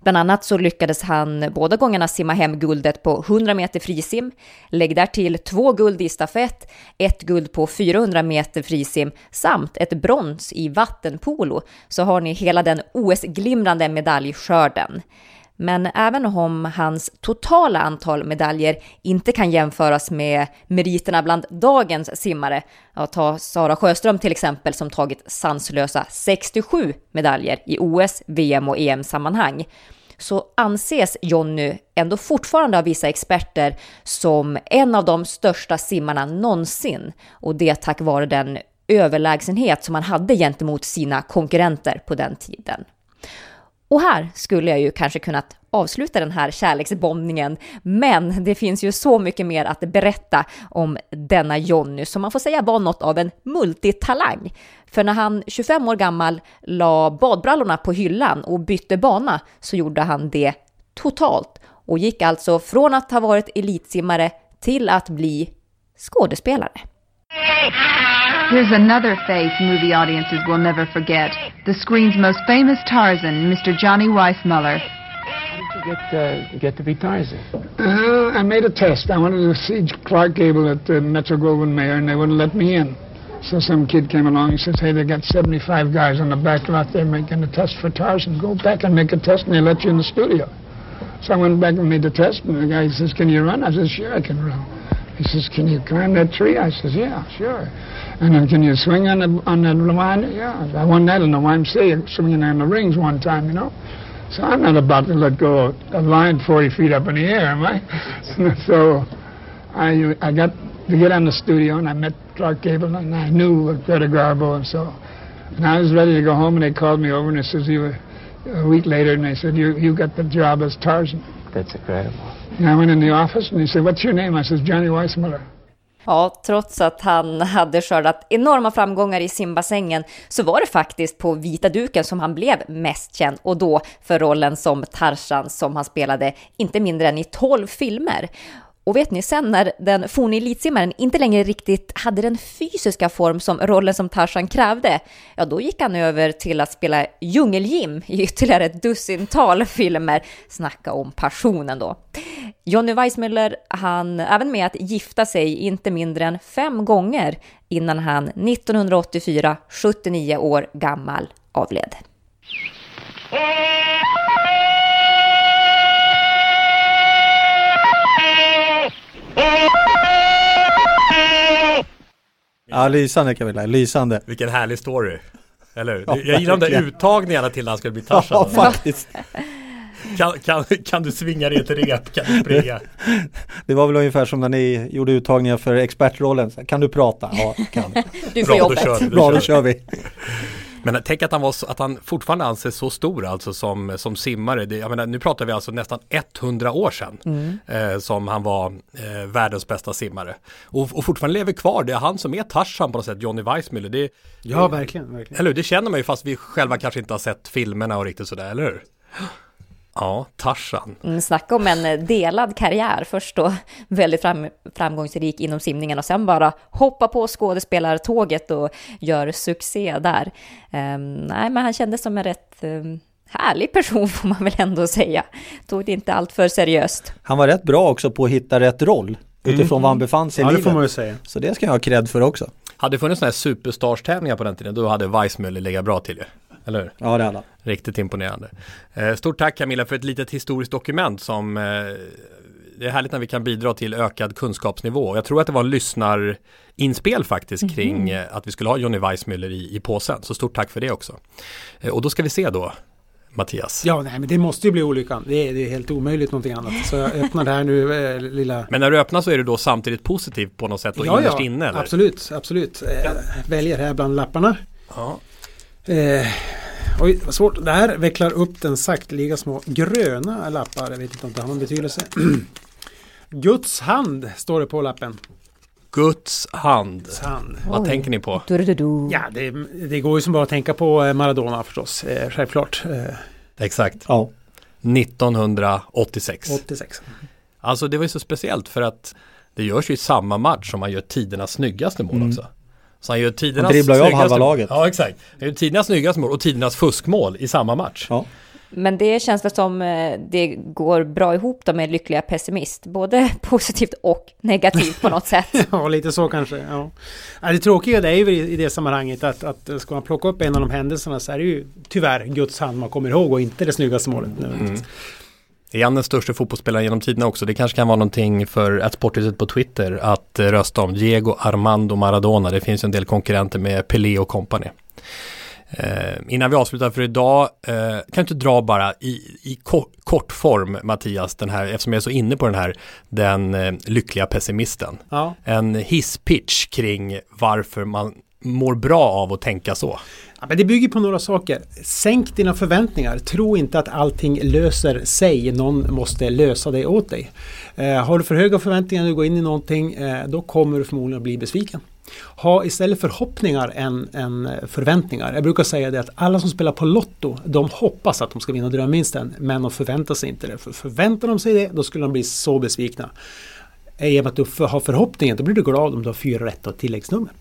Bland annat så lyckades han båda gångerna simma hem guldet på 100 meter frisim, lägg där till två guld i stafett, ett guld på 400 meter frisim samt ett brons i vattenpolo så har ni hela den OS-glimrande medaljskörden. Men även om hans totala antal medaljer inte kan jämföras med meriterna bland dagens simmare, ja, ta Sara Sjöström till exempel som tagit sanslösa 67 medaljer i OS, VM och EM-sammanhang, så anses Jonny ändå fortfarande av vissa experter som en av de största simmarna någonsin och det tack vare den överlägsenhet som han hade gentemot sina konkurrenter på den tiden. Och här skulle jag ju kanske kunnat avsluta den här kärleksbombningen, men det finns ju så mycket mer att berätta om denna Jonny som man får säga var något av en multitalang. För när han 25 år gammal la badbrallorna på hyllan och bytte bana så gjorde han det totalt och gick alltså från att ha varit elitsimmare till att bli skådespelare. Here's another face movie audiences will never forget. The screen's most famous Tarzan, Mr. Johnny Weissmuller. How did you get, uh, get to be Tarzan. Uh, I made a test. I wanted to see Clark Gable at the Metro Goldwyn Mayer, and they wouldn't let me in. So some kid came along and says, hey, they got 75 guys on the back lot there making a test for Tarzan. Go back and make a test, and they let you in the studio. So I went back and made the test, and the guy says, can you run? I said, sure, I can run. He says, can you climb that tree? I says, yeah, sure. And then can you swing on the, on the line? Yeah. I won that in the YMCA, swinging on the rings one time, you know. So I'm not about to let go a line 40 feet up in the air, am I? so I, I got to get on the studio and I met Clark Gable and I knew Greta Garbo and so. And I was ready to go home and they called me over and they says, you a week later and they said, you, you got the job as Tarzan. That's incredible. And I went in the office and he said, what's your name? I said, Johnny Weissmuller. Ja, trots att han hade skördat enorma framgångar i simbassängen så var det faktiskt på vita duken som han blev mest känd och då för rollen som Tarzan som han spelade inte mindre än i 12 filmer. Och vet ni, sen när den forne elitsimmaren inte längre riktigt hade den fysiska form som rollen som Tarzan krävde, ja då gick han över till att spela djungeljim i ytterligare ett dussintal filmer. Snacka om passionen då. Johnny Weissmuller han även med att gifta sig inte mindre än fem gånger innan han 1984, 79 år gammal, avled. Ja, lysande Camilla, lysande. Vilken härlig story. Eller hur? Jag gillar de där uttagningarna till när han skulle bli Tarzan. Ja, faktiskt. Kan, kan, kan du svinga dig ett rep? Kan du springa? Det var väl ungefär som när ni gjorde uttagningar för expertrollen. Kan du prata? Ja, kan. Du får Bra, då jobbet. kör vi, då Bra, kör då kör vi. Men tänk att han, var, att han fortfarande anses så stor alltså som, som simmare. Det, jag menar, nu pratar vi alltså nästan 100 år sedan Mm. eh, som han var eh, världens bästa simmare. Och, och fortfarande lever kvar. Det är han som är Tarzan på något sätt, Johnny Weissmuller. Det, Ja, verkligen, verkligen. Eller hur? Det känner man ju fast vi själva kanske inte har sett filmerna och riktigt sådär, eller hur? Ja, Tarzan. Mm, snacka om en delad karriär. Först då väldigt fram, framgångsrik inom simningen och sen bara hoppa på skådespelartåget och gör succé där. Ehm, nej, men han kändes som en rätt um, härlig person får man väl ändå säga. Tog det inte allt för seriöst. Han var rätt bra också på att hitta rätt roll utifrån Mm. var han befann sig i Ja, det livet. får man ju säga. Så det ska jag ha cred för också. Hade det funnits sådana här superstars-tävlingar på den tiden, då hade Weissmuller legat bra till ju. Eller hur? Ja, det hade han. Riktigt imponerande. Eh, stort tack Camilla för ett litet historiskt dokument som eh, det är härligt när vi kan bidra till ökad kunskapsnivå. Jag tror att det var en lyssnarinspel faktiskt kring Mhm. eh, att vi skulle ha Johnny Weissmuller i, i påsen. Så stort tack för det också. Och då ska vi se då, Mattias. Ja, nej, men det måste ju bli olyckan. Det är, det är helt omöjligt någonting annat. Så jag öppnar det här nu, eh, lilla... Men när du öppnar så är du då samtidigt positiv på något sätt och ja, innerst ja, inne eller? absolut, absolut. Eh, väljer här bland lapparna. Ja. Eh, oj, vad svårt. Det här vecklar upp den sakteliga små gröna lappar. Jag vet inte om det har någon betydelse. Guds hand står det på lappen. Guds hand. hand. Vad tänker ni på? Du-du-du-du. Ja, det, det går ju som bara att tänka på eh, Maradona förstås. Eh, självklart. Eh, Exakt. Ja. 1986. 86. Alltså det var ju så speciellt för att det görs ju i samma match som man gör tidernas snyggaste mål Mm. också. Så han gör tidernas Han dribblar ju av snyggaste halva laget. Ja exakt. Han gör tidernas snyggaste mål och tidernas fuskmål i samma match. Ja. Men det känns väl som eh, det går bra ihop då med lyckliga pessimist. Både positivt och negativt på något sätt. Ja, lite så kanske. Ja. Det tråkiga det är ju i, det sammanhanget att, att ska man plocka upp en av de händelserna så är det ju tyvärr Guds hand man kommer ihåg och inte det snyggaste målet. nödvändigtvis. Är han den största fotbollsspelaren genom tiderna också? Det kanske kan vara någonting för att Sporthuset på Twitter att eh, rösta om. Diego Armando Maradona. Det finns ju en del konkurrenter med Pelé och company. Eh, innan vi avslutar för idag, eh, kan du inte dra bara i, i ko- kort form Mattias, den här, eftersom jag är så inne på den här, den eh, lyckliga pessimisten. Ja. En hisspitch kring varför man mår bra av att tänka så. Ja, men det bygger på några saker. Sänk dina förväntningar. Tro inte att allting löser sig. Någon måste lösa det åt dig. Eh, har du för höga förväntningar när du går in i någonting, eh, då kommer du förmodligen att bli besviken. Ha istället förhoppningar än, än förväntningar. Jag brukar säga det att alla som spelar på Lotto, de hoppas att de ska vinna drömvinsten, men de förväntar sig inte det. För förväntar de sig det, då skulle de bli så besvikna. I och med att du har förhoppningen, då blir du glad om du har fyra rätta tilläggsnummer.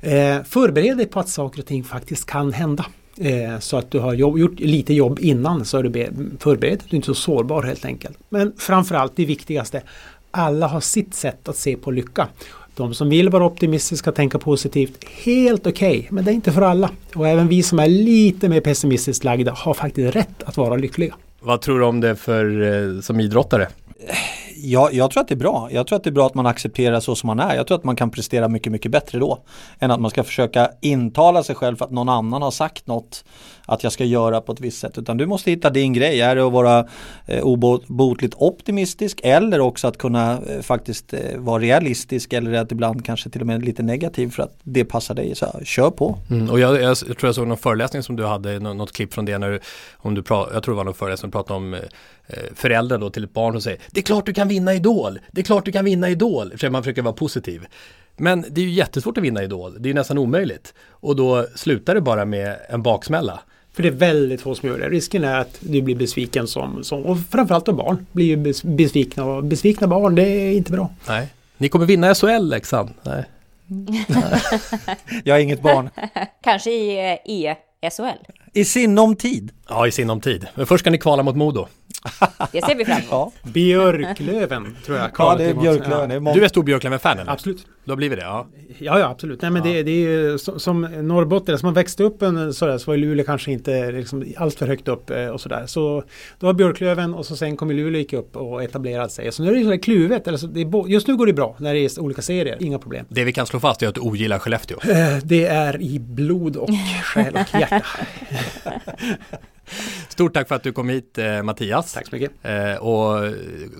Eh, förbered dig på att saker och ting faktiskt kan hända. Eh, så att du har jobb, gjort lite jobb innan så är du be- förberedd. Du är inte så sårbar helt enkelt. Men framförallt det viktigaste. Alla har sitt sätt att se på lycka. De som vill vara optimistiska, tänka positivt, helt okej. men det är inte för alla. Och även vi som är lite mer pessimistiskt lagda har faktiskt rätt att vara lyckliga. Vad tror du om det för, eh, som idrottare? Jag, jag tror att det är bra. Jag tror att det är bra att man accepterar så som man är. Jag tror att man kan prestera mycket, mycket bättre då. Än att man ska försöka intala sig själv för att någon annan har sagt något att jag ska göra på ett visst sätt. Utan du måste hitta din grej. Är det att vara eh, obotligt optimistisk eller också att kunna eh, faktiskt eh, vara realistisk eller att ibland kanske till och med lite negativ för att det passar dig. Så kör på. Mm, och jag, jag, jag, tror jag såg någon föreläsning som du hade, något klipp från det när du, om du pra, jag tror det var någon föreläsning som pratade om eh, eh, föräldrar då till ett barn som säger Det är klart du kan vinna Idol! Det är klart du kan vinna Idol! För man försöker vara positiv. Men det är ju jättesvårt att vinna Idol. Det är nästan omöjligt. Och då slutar det bara med en baksmälla. För det är väldigt få som gör det. Risken är att du blir besviken som, som och framförallt då barn blir ju besvikna. Och besvikna barn, det är inte bra. Nej. Ni kommer vinna SHL Leksand. Nej. Jag är inget barn. Kanske i E-SHL. I sinom tid. Ja, i sinom tid. Men först ska ni kvala mot Modo. Det ser vi fram emot. Ja. Björklöven tror jag. Ja, det är Björklöven. Ja. Du är stor Björklöven-fan eller? Absolut. Du har blivit det? Ja, ja, ja absolut. Nej, men ja. Det, det är ju som, som norrbottare som har växt upp en, sådär, så var Luleå kanske inte liksom, allt för högt upp eh, och sådär. Så då var Björklöven och så sen kom Luleå gick upp och etablerade sig. Så nu är det sådär kluvet. Alltså, det är, just nu går det bra när det är olika serier. Inga problem. Det vi kan slå fast är att du ogillar Skellefteå. Eh, det är i blod och själ och hjärta. Stort tack för att du kom hit eh, Mattias. Tack så mycket. Eh, och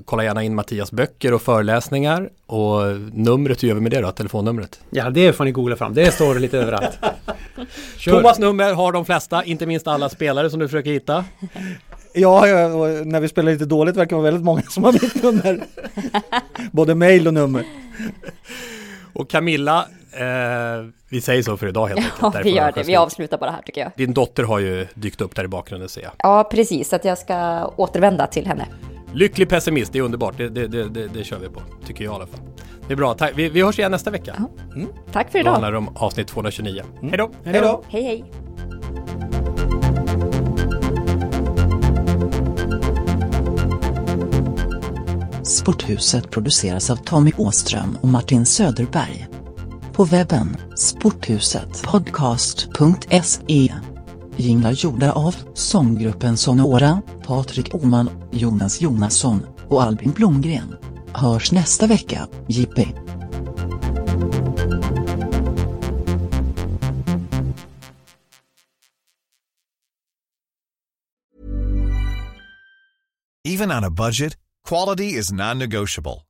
kolla gärna in Mattias böcker och föreläsningar. Och numret, hur gör vi med det då? Telefonnumret? Ja, det får ni googla fram. Det står lite överallt. Thomas nummer har de flesta, inte minst alla spelare som du försöker hitta. Ja, när vi spelar lite dåligt verkar det vara väldigt många som har mitt nummer. Både mail och nummer. Och Camilla, eh, vi säger så för idag helt enkelt. Ja, vi gör det. Vi avslutar bara här tycker jag. Din dotter har ju dykt upp där i bakgrunden ser jag. Ja, precis. Så att jag ska återvända till henne. Lycklig pessimist, det är underbart. Det, det, det, det, det kör vi på, tycker jag i alla fall. Det är bra. Tack. Vi, vi hörs igen nästa vecka. Mm. Tack för idag. Då handlar det om avsnitt 229. Mm. Hej då! Hej då! Hej hej! Sporthuset produceras av Tommy Åström och Martin Söderberg. På webben sporthusetpodcast.se Jinglar gjorda av sånggruppen Sonora, Patrik Oman, Jonas Jonasson och Albin Blomgren. Hörs nästa vecka, Jippi. Even on a budget, quality is non-negotiable.